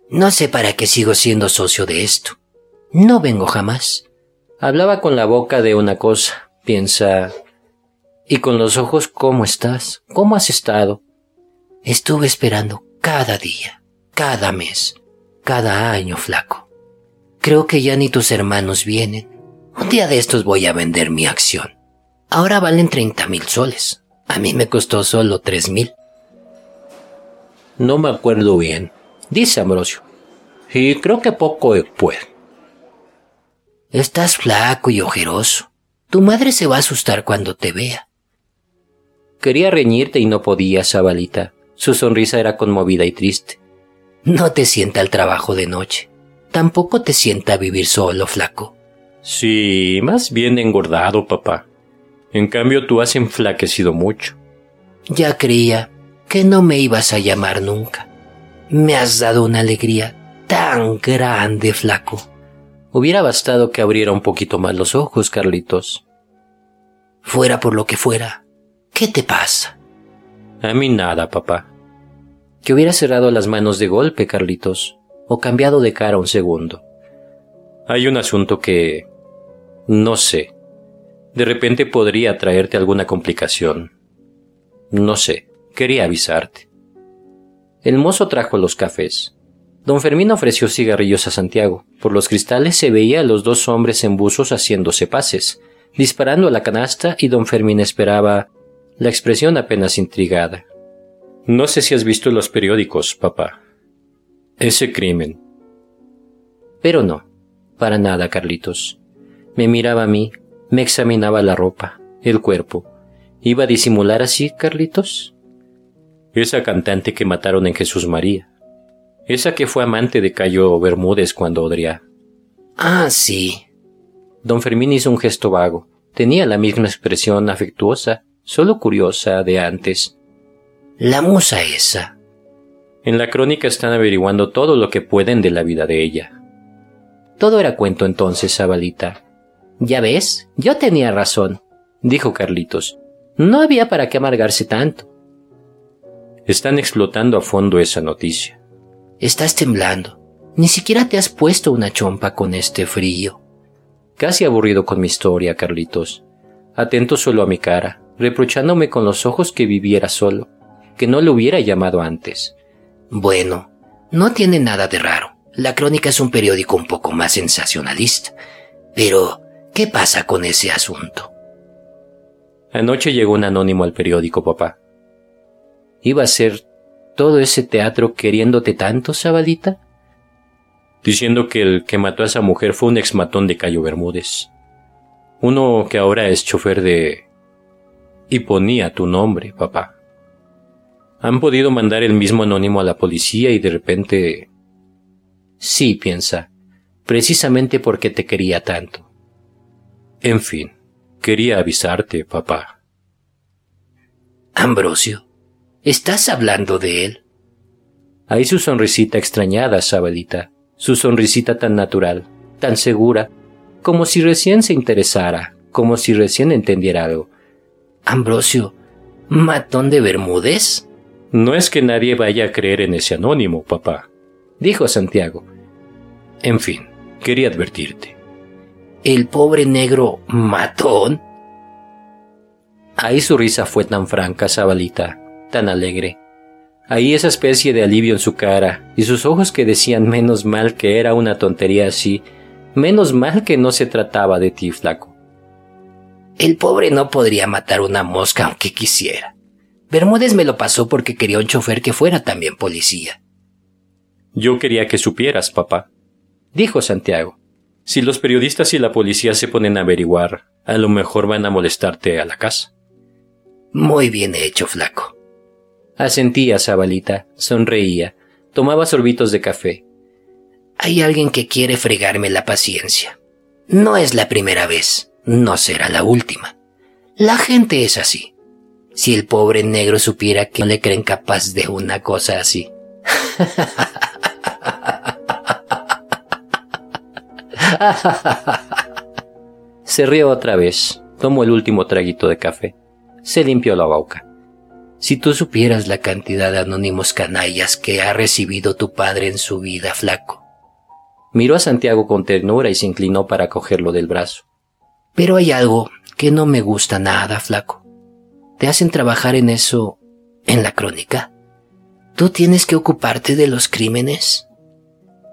No sé para qué sigo siendo socio de esto. No vengo jamás. Hablaba con la boca de una cosa, piensa. Y con los ojos, ¿cómo estás? ¿Cómo has estado? Estuve esperando cada día, cada mes, cada año, flaco. Creo que ya ni tus hermanos vienen. Un día de estos voy a vender mi acción. Ahora valen treinta mil soles. A mí me costó solo tres mil. No me acuerdo bien, dice Ambrosio. Y creo que poco después. Estás flaco y ojeroso. Tu madre se va a asustar cuando te vea. Quería reñirte y no podía, Zabalita. Su sonrisa era conmovida y triste. No te sienta el trabajo de noche. Tampoco te sienta vivir solo, flaco. Sí, más bien engordado, papá. En cambio, tú has enflaquecido mucho. Ya creía que no me ibas a llamar nunca. Me has dado una alegría tan grande, flaco. Hubiera bastado que abriera un poquito más los ojos, Carlitos. Fuera por lo que fuera. ¿Qué te pasa? A mí nada, papá. Que hubiera cerrado las manos de golpe, Carlitos, o cambiado de cara un segundo. Hay un asunto que... no sé. De repente podría traerte alguna complicación. No sé, quería avisarte. El mozo trajo los cafés. Don Fermín ofreció cigarrillos a Santiago. Por los cristales se veía a los dos hombres en buzos haciéndose pases, disparando a la canasta y don Fermín esperaba la expresión apenas intrigada. No sé si has visto los periódicos, papá. Ese crimen. Pero no, para nada, Carlitos. Me miraba a mí, me examinaba la ropa, el cuerpo. ¿Iba a disimular así, Carlitos? Esa cantante que mataron en Jesús María. Esa que fue amante de Cayo Bermúdez cuando odría. Ah, sí. Don Fermín hizo un gesto vago. Tenía la misma expresión afectuosa, solo curiosa de antes. La musa esa. En la crónica están averiguando todo lo que pueden de la vida de ella. Todo era cuento entonces, Zabalita. Ya ves, yo tenía razón, dijo Carlitos. No había para qué amargarse tanto. Están explotando a fondo esa noticia. Estás temblando. Ni siquiera te has puesto una chompa con este frío. Casi aburrido con mi historia, Carlitos. Atento solo a mi cara, reprochándome con los ojos que viviera solo, que no le hubiera llamado antes. Bueno, no tiene nada de raro. La crónica es un periódico un poco más sensacionalista. Pero, ¿qué pasa con ese asunto? Anoche llegó un anónimo al periódico, papá. ¿Iba a ser todo ese teatro queriéndote tanto, Sabadita? Diciendo que el que mató a esa mujer fue un exmatón de Cayo Bermúdez. Uno que ahora es chofer de... Y ponía tu nombre, papá. Han podido mandar el mismo anónimo a la policía y de repente... Sí, piensa, precisamente porque te quería tanto. En fin, quería avisarte, papá. Ambrosio, ¿estás hablando de él? Ahí su sonrisita extrañada, Sabelita, su sonrisita tan natural, tan segura, como si recién se interesara, como si recién entendiera algo. Ambrosio, ¿matón de Bermúdez? No es que nadie vaya a creer en ese anónimo, papá, dijo Santiago. En fin, quería advertirte. ¿El pobre negro matón? Ahí su risa fue tan franca, Zabalita, tan alegre. Ahí esa especie de alivio en su cara y sus ojos que decían menos mal que era una tontería así, menos mal que no se trataba de ti, flaco. El pobre no podría matar una mosca aunque quisiera. Bermúdez me lo pasó porque quería un chofer que fuera también policía. Yo quería que supieras, papá, dijo Santiago. Si los periodistas y la policía se ponen a averiguar, a lo mejor van a molestarte a la casa. Muy bien hecho, flaco. Asentía Zabalita, sonreía, tomaba sorbitos de café. Hay alguien que quiere fregarme la paciencia. No es la primera vez, no será la última. La gente es así. Si el pobre negro supiera que no le creen capaz de una cosa así. Se rió otra vez, tomó el último traguito de café, se limpió la boca. Si tú supieras la cantidad de anónimos canallas que ha recibido tu padre en su vida, flaco. Miró a Santiago con ternura y se inclinó para cogerlo del brazo. Pero hay algo que no me gusta nada, flaco te hacen trabajar en eso en la crónica. ¿Tú tienes que ocuparte de los crímenes?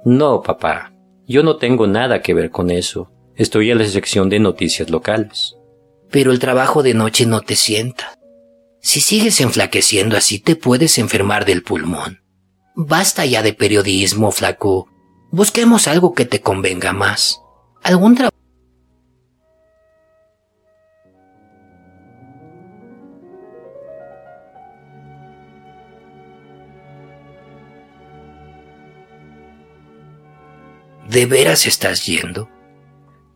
No, papá. Yo no tengo nada que ver con eso. Estoy en la sección de noticias locales. Pero el trabajo de noche no te sienta. Si sigues enflaqueciendo así te puedes enfermar del pulmón. Basta ya de periodismo, flaco. Busquemos algo que te convenga más. Algún trabajo ¿De veras estás yendo?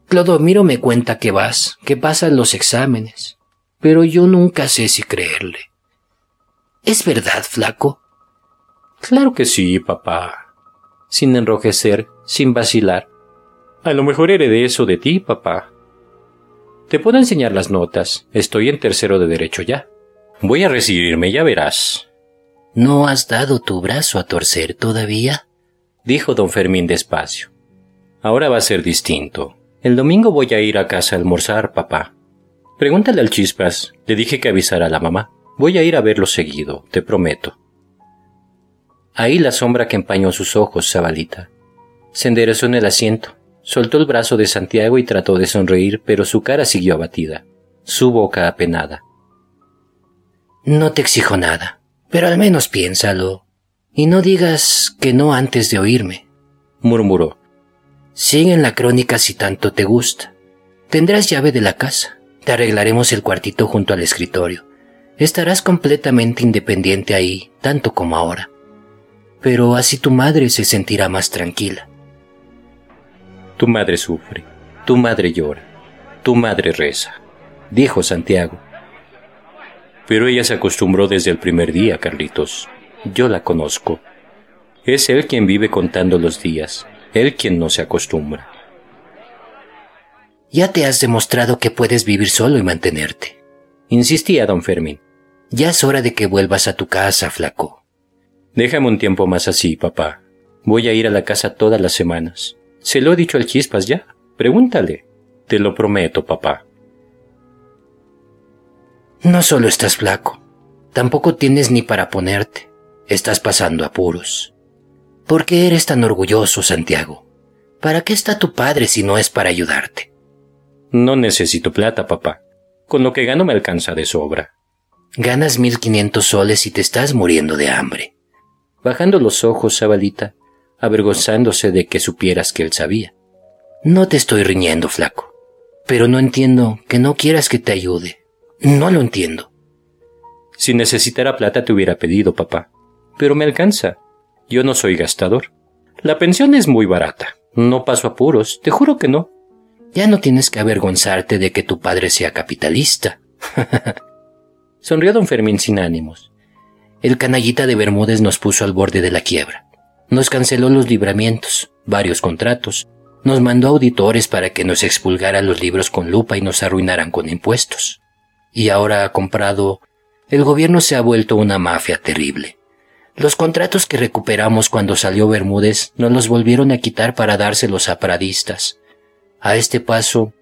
Clodomiro me cuenta que vas, que pasan los exámenes, pero yo nunca sé si creerle. ¿Es verdad, flaco? Claro que sí, papá. Sin enrojecer, sin vacilar. A lo mejor heredé eso de ti, papá. Te puedo enseñar las notas. Estoy en tercero de derecho ya. Voy a recibirme, ya verás. ¿No has dado tu brazo a torcer todavía? dijo don Fermín despacio. Ahora va a ser distinto. El domingo voy a ir a casa a almorzar, papá. Pregúntale al Chispas. Le dije que avisara a la mamá. Voy a ir a verlo seguido, te prometo. Ahí la sombra que empañó sus ojos, Zabalita. Se enderezó en el asiento, soltó el brazo de Santiago y trató de sonreír, pero su cara siguió abatida, su boca apenada. No te exijo nada, pero al menos piénsalo. Y no digas que no antes de oírme, murmuró. Sigue en la crónica si tanto te gusta. Tendrás llave de la casa. Te arreglaremos el cuartito junto al escritorio. Estarás completamente independiente ahí, tanto como ahora. Pero así tu madre se sentirá más tranquila. Tu madre sufre, tu madre llora, tu madre reza, dijo Santiago. Pero ella se acostumbró desde el primer día, Carlitos. Yo la conozco. Es él quien vive contando los días, él quien no se acostumbra. Ya te has demostrado que puedes vivir solo y mantenerte. Insistía don Fermín. Ya es hora de que vuelvas a tu casa, flaco. Déjame un tiempo más así, papá. Voy a ir a la casa todas las semanas. Se lo he dicho al Chispas ya. Pregúntale. Te lo prometo, papá. No solo estás flaco, tampoco tienes ni para ponerte. Estás pasando apuros. ¿Por qué eres tan orgulloso, Santiago? ¿Para qué está tu padre si no es para ayudarte? No necesito plata, papá. Con lo que gano me alcanza de sobra. Ganas mil quinientos soles y te estás muriendo de hambre. Bajando los ojos, Sabalita, avergonzándose de que supieras que él sabía. No te estoy riñendo, flaco. Pero no entiendo que no quieras que te ayude. No lo entiendo. Si necesitara plata te hubiera pedido, papá. Pero me alcanza. Yo no soy gastador. La pensión es muy barata. No paso apuros, te juro que no. Ya no tienes que avergonzarte de que tu padre sea capitalista. Sonrió don Fermín sin ánimos. El canallita de Bermúdez nos puso al borde de la quiebra. Nos canceló los libramientos, varios contratos, nos mandó auditores para que nos expulgaran los libros con lupa y nos arruinaran con impuestos y ahora ha comprado, el gobierno se ha vuelto una mafia terrible. Los contratos que recuperamos cuando salió Bermúdez nos los volvieron a quitar para dárselos a paradistas. A este paso,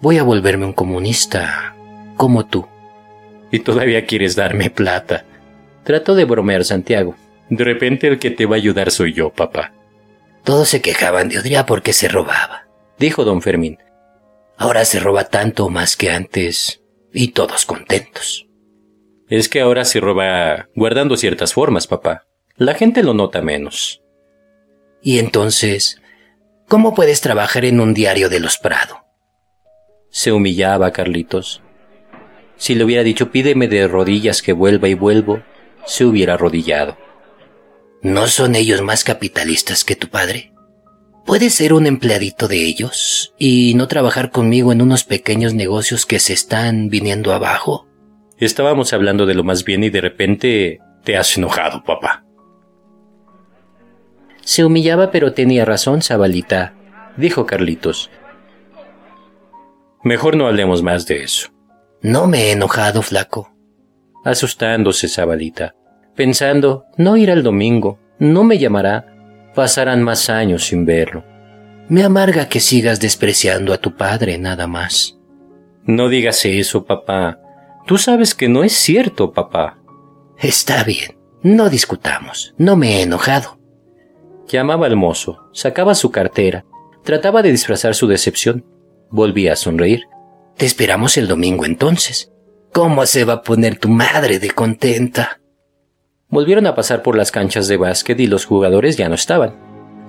voy a volverme un comunista, como tú. Y todavía quieres darme plata. Trato de bromear, Santiago. De repente el que te va a ayudar soy yo, papá. Todos se quejaban de Odria porque se robaba, dijo don Fermín. Ahora se roba tanto más que antes y todos contentos. Es que ahora se roba guardando ciertas formas, papá. La gente lo nota menos. Y entonces, ¿cómo puedes trabajar en un diario de los Prado? Se humillaba Carlitos. Si le hubiera dicho pídeme de rodillas que vuelva y vuelvo, se hubiera arrodillado. ¿No son ellos más capitalistas que tu padre? ¿Puedes ser un empleadito de ellos y no trabajar conmigo en unos pequeños negocios que se están viniendo abajo? Estábamos hablando de lo más bien y de repente te has enojado, papá. Se humillaba pero tenía razón, Zabalita, dijo Carlitos. Mejor no hablemos más de eso. No me he enojado, flaco. Asustándose, Zabalita, pensando, no irá el domingo, no me llamará, pasarán más años sin verlo. Me amarga que sigas despreciando a tu padre nada más. No digas eso, papá. Tú sabes que no es cierto, papá. Está bien. No discutamos. No me he enojado. Llamaba al mozo, sacaba su cartera, trataba de disfrazar su decepción. Volvía a sonreír. Te esperamos el domingo entonces. ¿Cómo se va a poner tu madre de contenta? Volvieron a pasar por las canchas de básquet y los jugadores ya no estaban.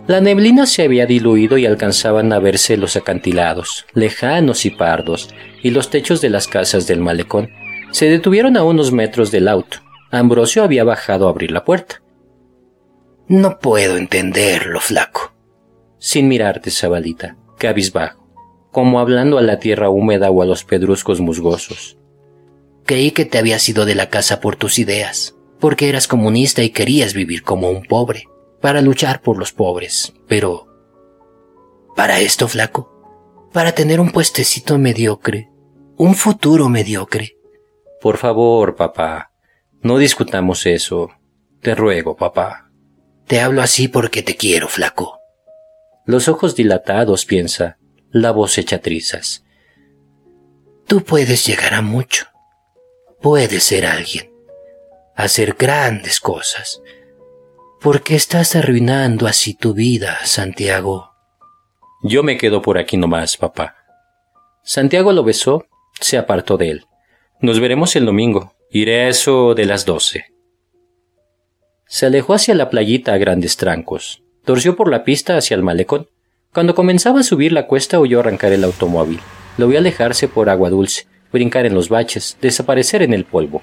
La neblina se había diluido y alcanzaban a verse los acantilados, lejanos y pardos, y los techos de las casas del malecón. Se detuvieron a unos metros del auto. Ambrosio había bajado a abrir la puerta. No puedo entenderlo, flaco. Sin mirarte, Zabalita, cabizbajo, como hablando a la tierra húmeda o a los pedruscos musgosos. Creí que te habías ido de la casa por tus ideas porque eras comunista y querías vivir como un pobre, para luchar por los pobres. Pero... ¿Para esto, flaco? ¿Para tener un puestecito mediocre? un futuro mediocre. Por favor, papá, no discutamos eso. Te ruego, papá. Te hablo así porque te quiero, flaco. Los ojos dilatados, piensa, la voz hecha trizas. Tú puedes llegar a mucho. Puedes ser alguien. Hacer grandes cosas. ¿Por qué estás arruinando así tu vida, Santiago? Yo me quedo por aquí nomás, papá. Santiago lo besó, se apartó de él. Nos veremos el domingo. Iré a eso de las doce. Se alejó hacia la playita a grandes trancos. Torció por la pista hacia el malecón. Cuando comenzaba a subir la cuesta oyó arrancar el automóvil. Lo vio alejarse por agua dulce, brincar en los baches, desaparecer en el polvo.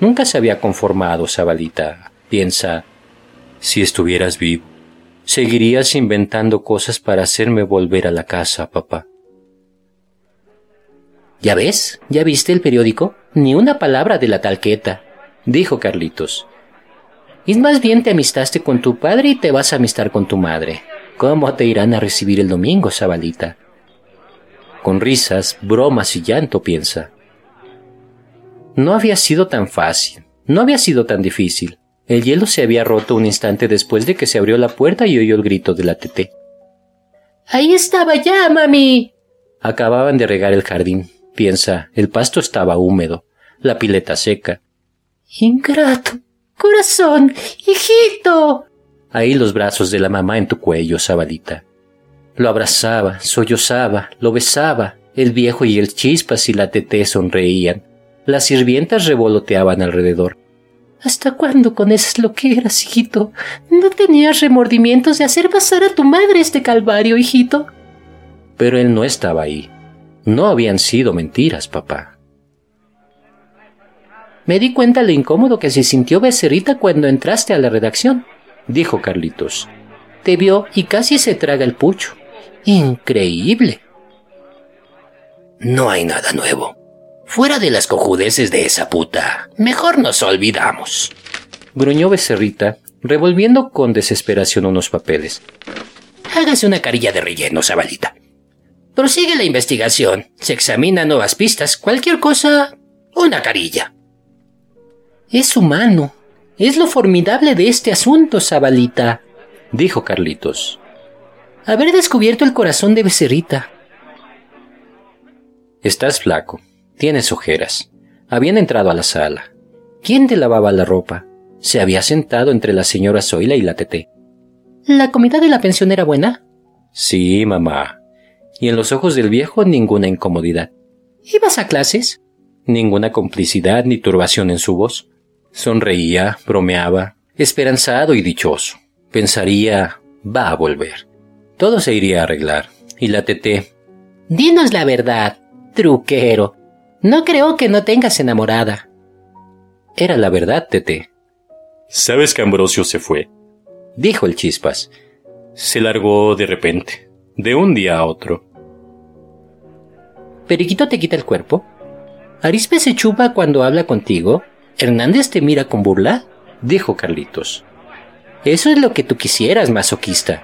Nunca se había conformado, Sabalita. Piensa, si estuvieras vivo, seguirías inventando cosas para hacerme volver a la casa, papá. ¿Ya ves? ¿Ya viste el periódico? Ni una palabra de la talqueta, dijo Carlitos. Y más bien te amistaste con tu padre y te vas a amistar con tu madre. ¿Cómo te irán a recibir el domingo, Sabalita? Con risas, bromas y llanto, piensa. No había sido tan fácil, no había sido tan difícil. El hielo se había roto un instante después de que se abrió la puerta y oyó el grito de la tete. Ahí estaba ya, mami. Acababan de regar el jardín. Piensa, el pasto estaba húmedo, la pileta seca. Ingrato, corazón, hijito. Ahí los brazos de la mamá en tu cuello, Sabalita. Lo abrazaba, sollozaba, lo besaba. El viejo y el chispas y la teté sonreían. Las sirvientas revoloteaban alrededor. ¿Hasta cuándo con esas loqueras, hijito? ¿No tenías remordimientos de hacer pasar a tu madre este calvario, hijito? Pero él no estaba ahí. No habían sido mentiras, papá. Me di cuenta lo incómodo que se sintió Becerrita cuando entraste a la redacción, dijo Carlitos. Te vio y casi se traga el pucho. Increíble. No hay nada nuevo. Fuera de las cojudeces de esa puta, mejor nos olvidamos. Gruñó Becerrita, revolviendo con desesperación unos papeles. Hágase una carilla de relleno, Sabalita. Prosigue la investigación, se examina nuevas pistas, cualquier cosa, una carilla. Es humano. Es lo formidable de este asunto, Zabalita, dijo Carlitos. Haber descubierto el corazón de Becerrita. Estás flaco. Tienes ojeras. Habían entrado a la sala. ¿Quién te lavaba la ropa? Se había sentado entre la señora Zoila y la Tete. ¿La comida de la pensión era buena? Sí, mamá y en los ojos del viejo ninguna incomodidad. ¿Ibas a clases? Ninguna complicidad ni turbación en su voz. Sonreía, bromeaba, esperanzado y dichoso. Pensaría, va a volver. Todo se iría a arreglar. Y la teté. Dinos la verdad, truquero. No creo que no tengas enamorada. Era la verdad, Tete. ¿Sabes que Ambrosio se fue? Dijo el chispas. Se largó de repente, de un día a otro. ¿Periquito te quita el cuerpo? ¿Arispe se chupa cuando habla contigo? ¿Hernández te mira con burla? dijo Carlitos. Eso es lo que tú quisieras, masoquista.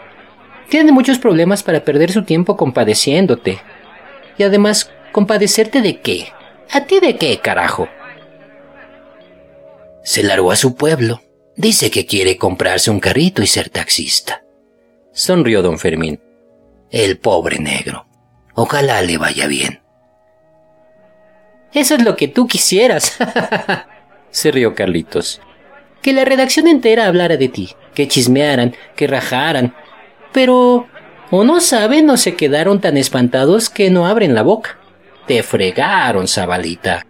Tiene muchos problemas para perder su tiempo compadeciéndote. Y además, ¿compadecerte de qué? ¿A ti de qué, carajo? Se largó a su pueblo. Dice que quiere comprarse un carrito y ser taxista. Sonrió don Fermín. El pobre negro. Ojalá le vaya bien. Eso es lo que tú quisieras. Se rió Carlitos. Que la redacción entera hablara de ti, que chismearan, que rajaran. Pero o no saben o se quedaron tan espantados que no abren la boca. Te fregaron, Zabalita.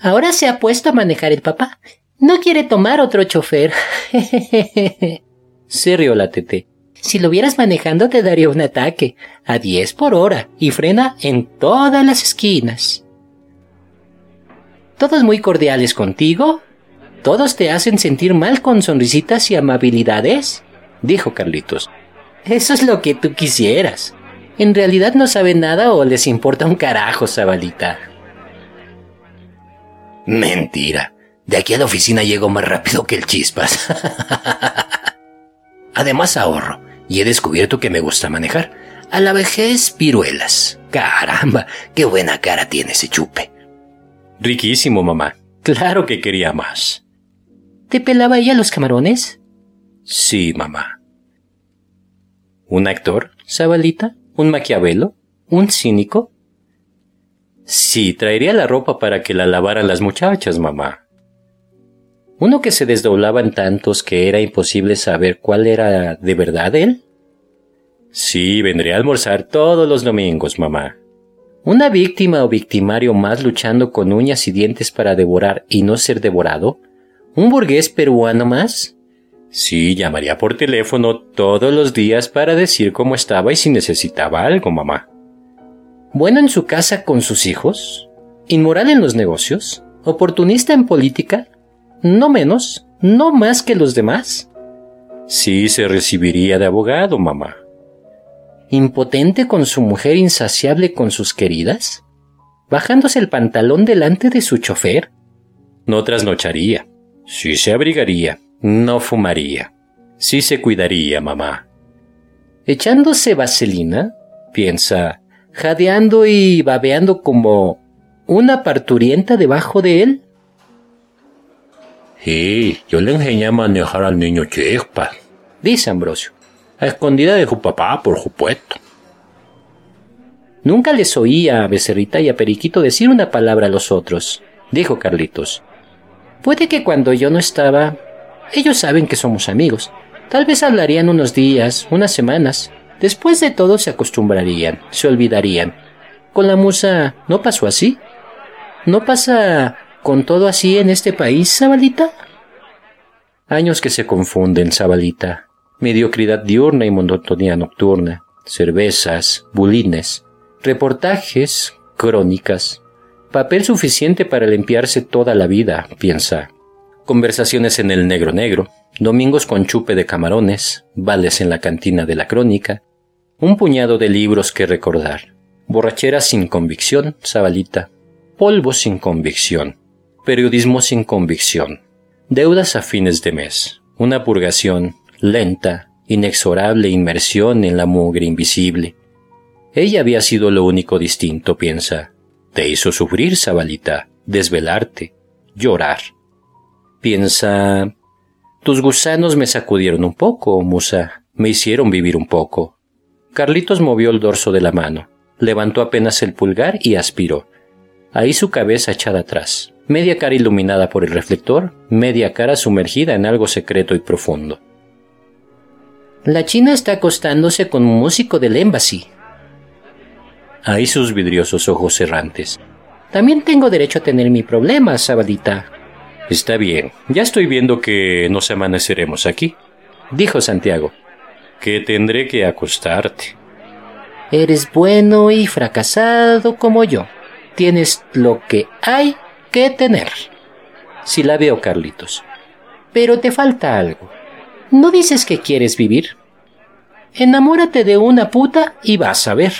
Ahora se ha puesto a manejar el papá. No quiere tomar otro chofer. se rió la tete. Si lo vieras manejando te daría un ataque, a 10 por hora, y frena en todas las esquinas. ¿Todos muy cordiales contigo? ¿Todos te hacen sentir mal con sonrisitas y amabilidades? dijo Carlitos. Eso es lo que tú quisieras. En realidad no saben nada o les importa un carajo, Zabalita. Mentira. De aquí a la oficina llego más rápido que el chispas. Además ahorro y he descubierto que me gusta manejar. A la vejez, viruelas. Caramba, qué buena cara tiene ese chupe. Riquísimo, mamá. Claro que quería más. ¿Te pelaba ella los camarones? Sí, mamá. ¿Un actor, Zabalita? ¿Un maquiavelo? ¿Un cínico? Sí, traería la ropa para que la lavaran las muchachas, mamá. ¿Uno que se desdoblaba en tantos que era imposible saber cuál era de verdad él? Sí, vendría a almorzar todos los domingos, mamá. ¿Una víctima o victimario más luchando con uñas y dientes para devorar y no ser devorado? ¿Un burgués peruano más? Sí, llamaría por teléfono todos los días para decir cómo estaba y si necesitaba algo, mamá. ¿Bueno en su casa con sus hijos? ¿Inmoral en los negocios? ¿Oportunista en política? No menos, no más que los demás. Sí se recibiría de abogado, mamá impotente con su mujer insaciable con sus queridas? ¿Bajándose el pantalón delante de su chofer? No trasnocharía. Sí se abrigaría. No fumaría. Sí se cuidaría, mamá. Echándose vaselina, piensa, jadeando y babeando como una parturienta debajo de él. Sí, yo le enseñé a manejar al niño Chespa, dice Ambrosio a escondida de su papá, por supuesto. Nunca les oía a Becerrita y a Periquito decir una palabra a los otros, dijo Carlitos. Puede que cuando yo no estaba, ellos saben que somos amigos. Tal vez hablarían unos días, unas semanas. Después de todo se acostumbrarían, se olvidarían. Con la musa no pasó así. ¿No pasa con todo así en este país, Zabalita? Años que se confunden, Zabalita mediocridad diurna y monotonía nocturna, cervezas, bulines, reportajes, crónicas, papel suficiente para limpiarse toda la vida, piensa. Conversaciones en el negro negro, domingos con chupe de camarones, vales en la cantina de la crónica, un puñado de libros que recordar, borrachera sin convicción, sabalita, polvo sin convicción, periodismo sin convicción, deudas a fines de mes, una purgación, lenta, inexorable inmersión en la mugre invisible. Ella había sido lo único distinto, piensa. Te hizo sufrir, Zabalita, desvelarte, llorar. Piensa. Tus gusanos me sacudieron un poco, Musa, me hicieron vivir un poco. Carlitos movió el dorso de la mano, levantó apenas el pulgar y aspiró. Ahí su cabeza echada atrás, media cara iluminada por el reflector, media cara sumergida en algo secreto y profundo. La China está acostándose con un músico del Embassy. Ahí sus vidriosos ojos errantes. También tengo derecho a tener mi problema, Sabadita. Está bien, ya estoy viendo que nos amaneceremos aquí, dijo Santiago. Que tendré que acostarte. Eres bueno y fracasado como yo. Tienes lo que hay que tener. Si la veo, Carlitos. Pero te falta algo. ¿No dices que quieres vivir? Enamórate de una puta y vas a ver.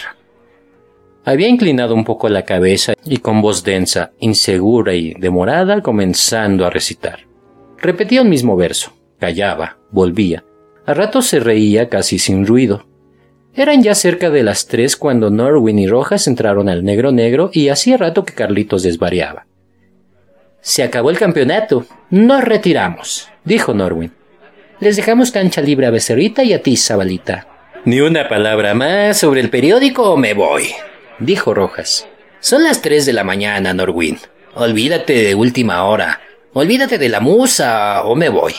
Había inclinado un poco la cabeza y con voz densa, insegura y demorada comenzando a recitar. Repetía un mismo verso, callaba, volvía. A ratos se reía casi sin ruido. Eran ya cerca de las tres cuando Norwin y Rojas entraron al negro negro y hacía rato que Carlitos desvariaba. Se acabó el campeonato. Nos retiramos, dijo Norwin. Les dejamos cancha libre a Becerrita y a ti, Zabalita. Ni una palabra más sobre el periódico o me voy, dijo Rojas. Son las tres de la mañana, Norwin. Olvídate de última hora. Olvídate de la musa o me voy.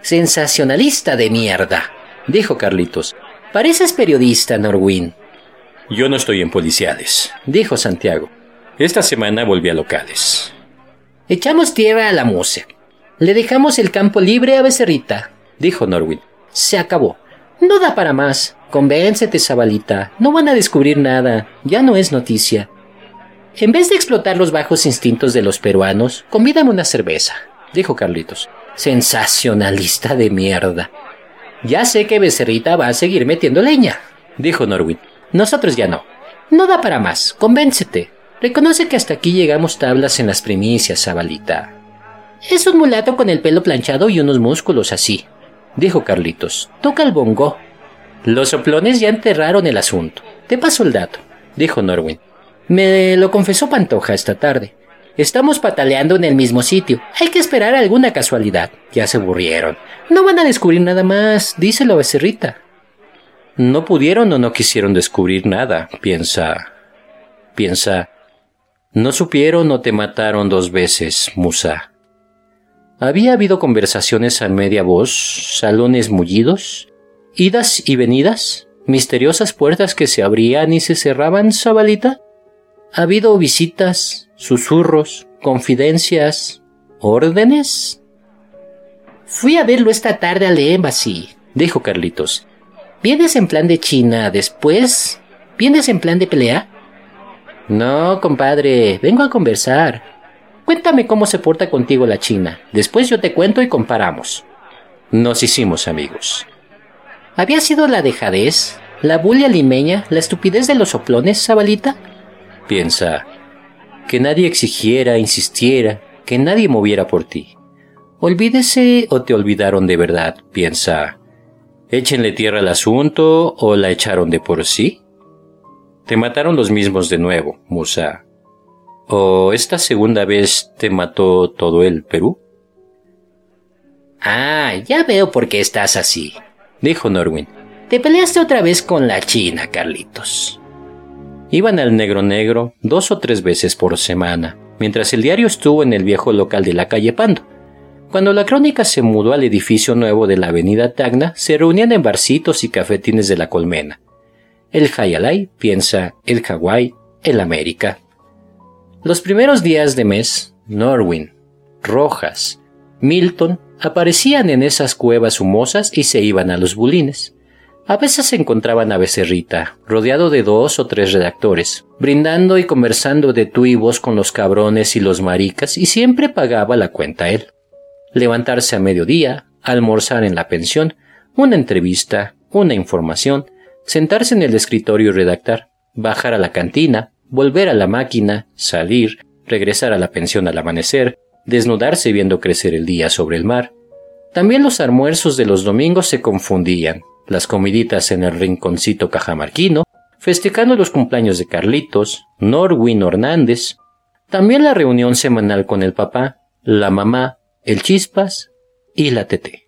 Sensacionalista de mierda, dijo Carlitos. Pareces periodista, Norwin. Yo no estoy en policiales, dijo Santiago. Esta semana volví a locales. Echamos tierra a la musa. Le dejamos el campo libre a Becerrita, dijo Norwin. Se acabó. No da para más. Convéncete, Zabalita. No van a descubrir nada. Ya no es noticia. En vez de explotar los bajos instintos de los peruanos, convídame una cerveza, dijo Carlitos. Sensacionalista de mierda. Ya sé que Becerrita va a seguir metiendo leña, dijo Norwin. Nosotros ya no. No da para más. Convéncete. Reconoce que hasta aquí llegamos tablas en las primicias, Zabalita. Es un mulato con el pelo planchado y unos músculos así, dijo Carlitos. Toca el bongo. Los soplones ya enterraron el asunto. Te paso el dato, dijo Norwin. Me lo confesó Pantoja esta tarde. Estamos pataleando en el mismo sitio. Hay que esperar alguna casualidad. Ya se aburrieron. No van a descubrir nada más, díselo a Becerrita. No pudieron o no quisieron descubrir nada, piensa. Piensa. No supieron o te mataron dos veces, Musa. Había habido conversaciones a media voz, salones mullidos, idas y venidas, misteriosas puertas que se abrían y se cerraban, Zabalita. Ha habido visitas, susurros, confidencias, órdenes. Fui a verlo esta tarde al Embassy, dijo Carlitos. ¿Vienes en plan de China después? ¿Vienes en plan de pelea? No, compadre, vengo a conversar. Cuéntame cómo se porta contigo la China. Después yo te cuento y comparamos. Nos hicimos amigos. ¿Había sido la dejadez, la bulia limeña, la estupidez de los soplones, Zabalita? Piensa, que nadie exigiera, insistiera, que nadie moviera por ti. Olvídese o te olvidaron de verdad, piensa. Échenle tierra al asunto o la echaron de por sí. Te mataron los mismos de nuevo, Musa. ¿O esta segunda vez te mató todo el Perú? Ah, ya veo por qué estás así, dijo Norwin. Te peleaste otra vez con la China, Carlitos. Iban al negro negro dos o tres veces por semana, mientras el diario estuvo en el viejo local de la calle Pando. Cuando la crónica se mudó al edificio nuevo de la avenida Tacna, se reunían en barcitos y cafetines de la colmena. El Hayalay piensa el Hawái, el América. Los primeros días de mes, Norwin, Rojas, Milton aparecían en esas cuevas humosas y se iban a los bulines. A veces se encontraban a Becerrita, rodeado de dos o tres redactores, brindando y conversando de tú y vos con los cabrones y los maricas, y siempre pagaba la cuenta él. Levantarse a mediodía, almorzar en la pensión, una entrevista, una información, sentarse en el escritorio y redactar, bajar a la cantina, volver a la máquina, salir, regresar a la pensión al amanecer, desnudarse viendo crecer el día sobre el mar. También los almuerzos de los domingos se confundían, las comiditas en el rinconcito cajamarquino, festejando los cumpleaños de Carlitos, Norwin Hernández, también la reunión semanal con el papá, la mamá, el chispas y la tete.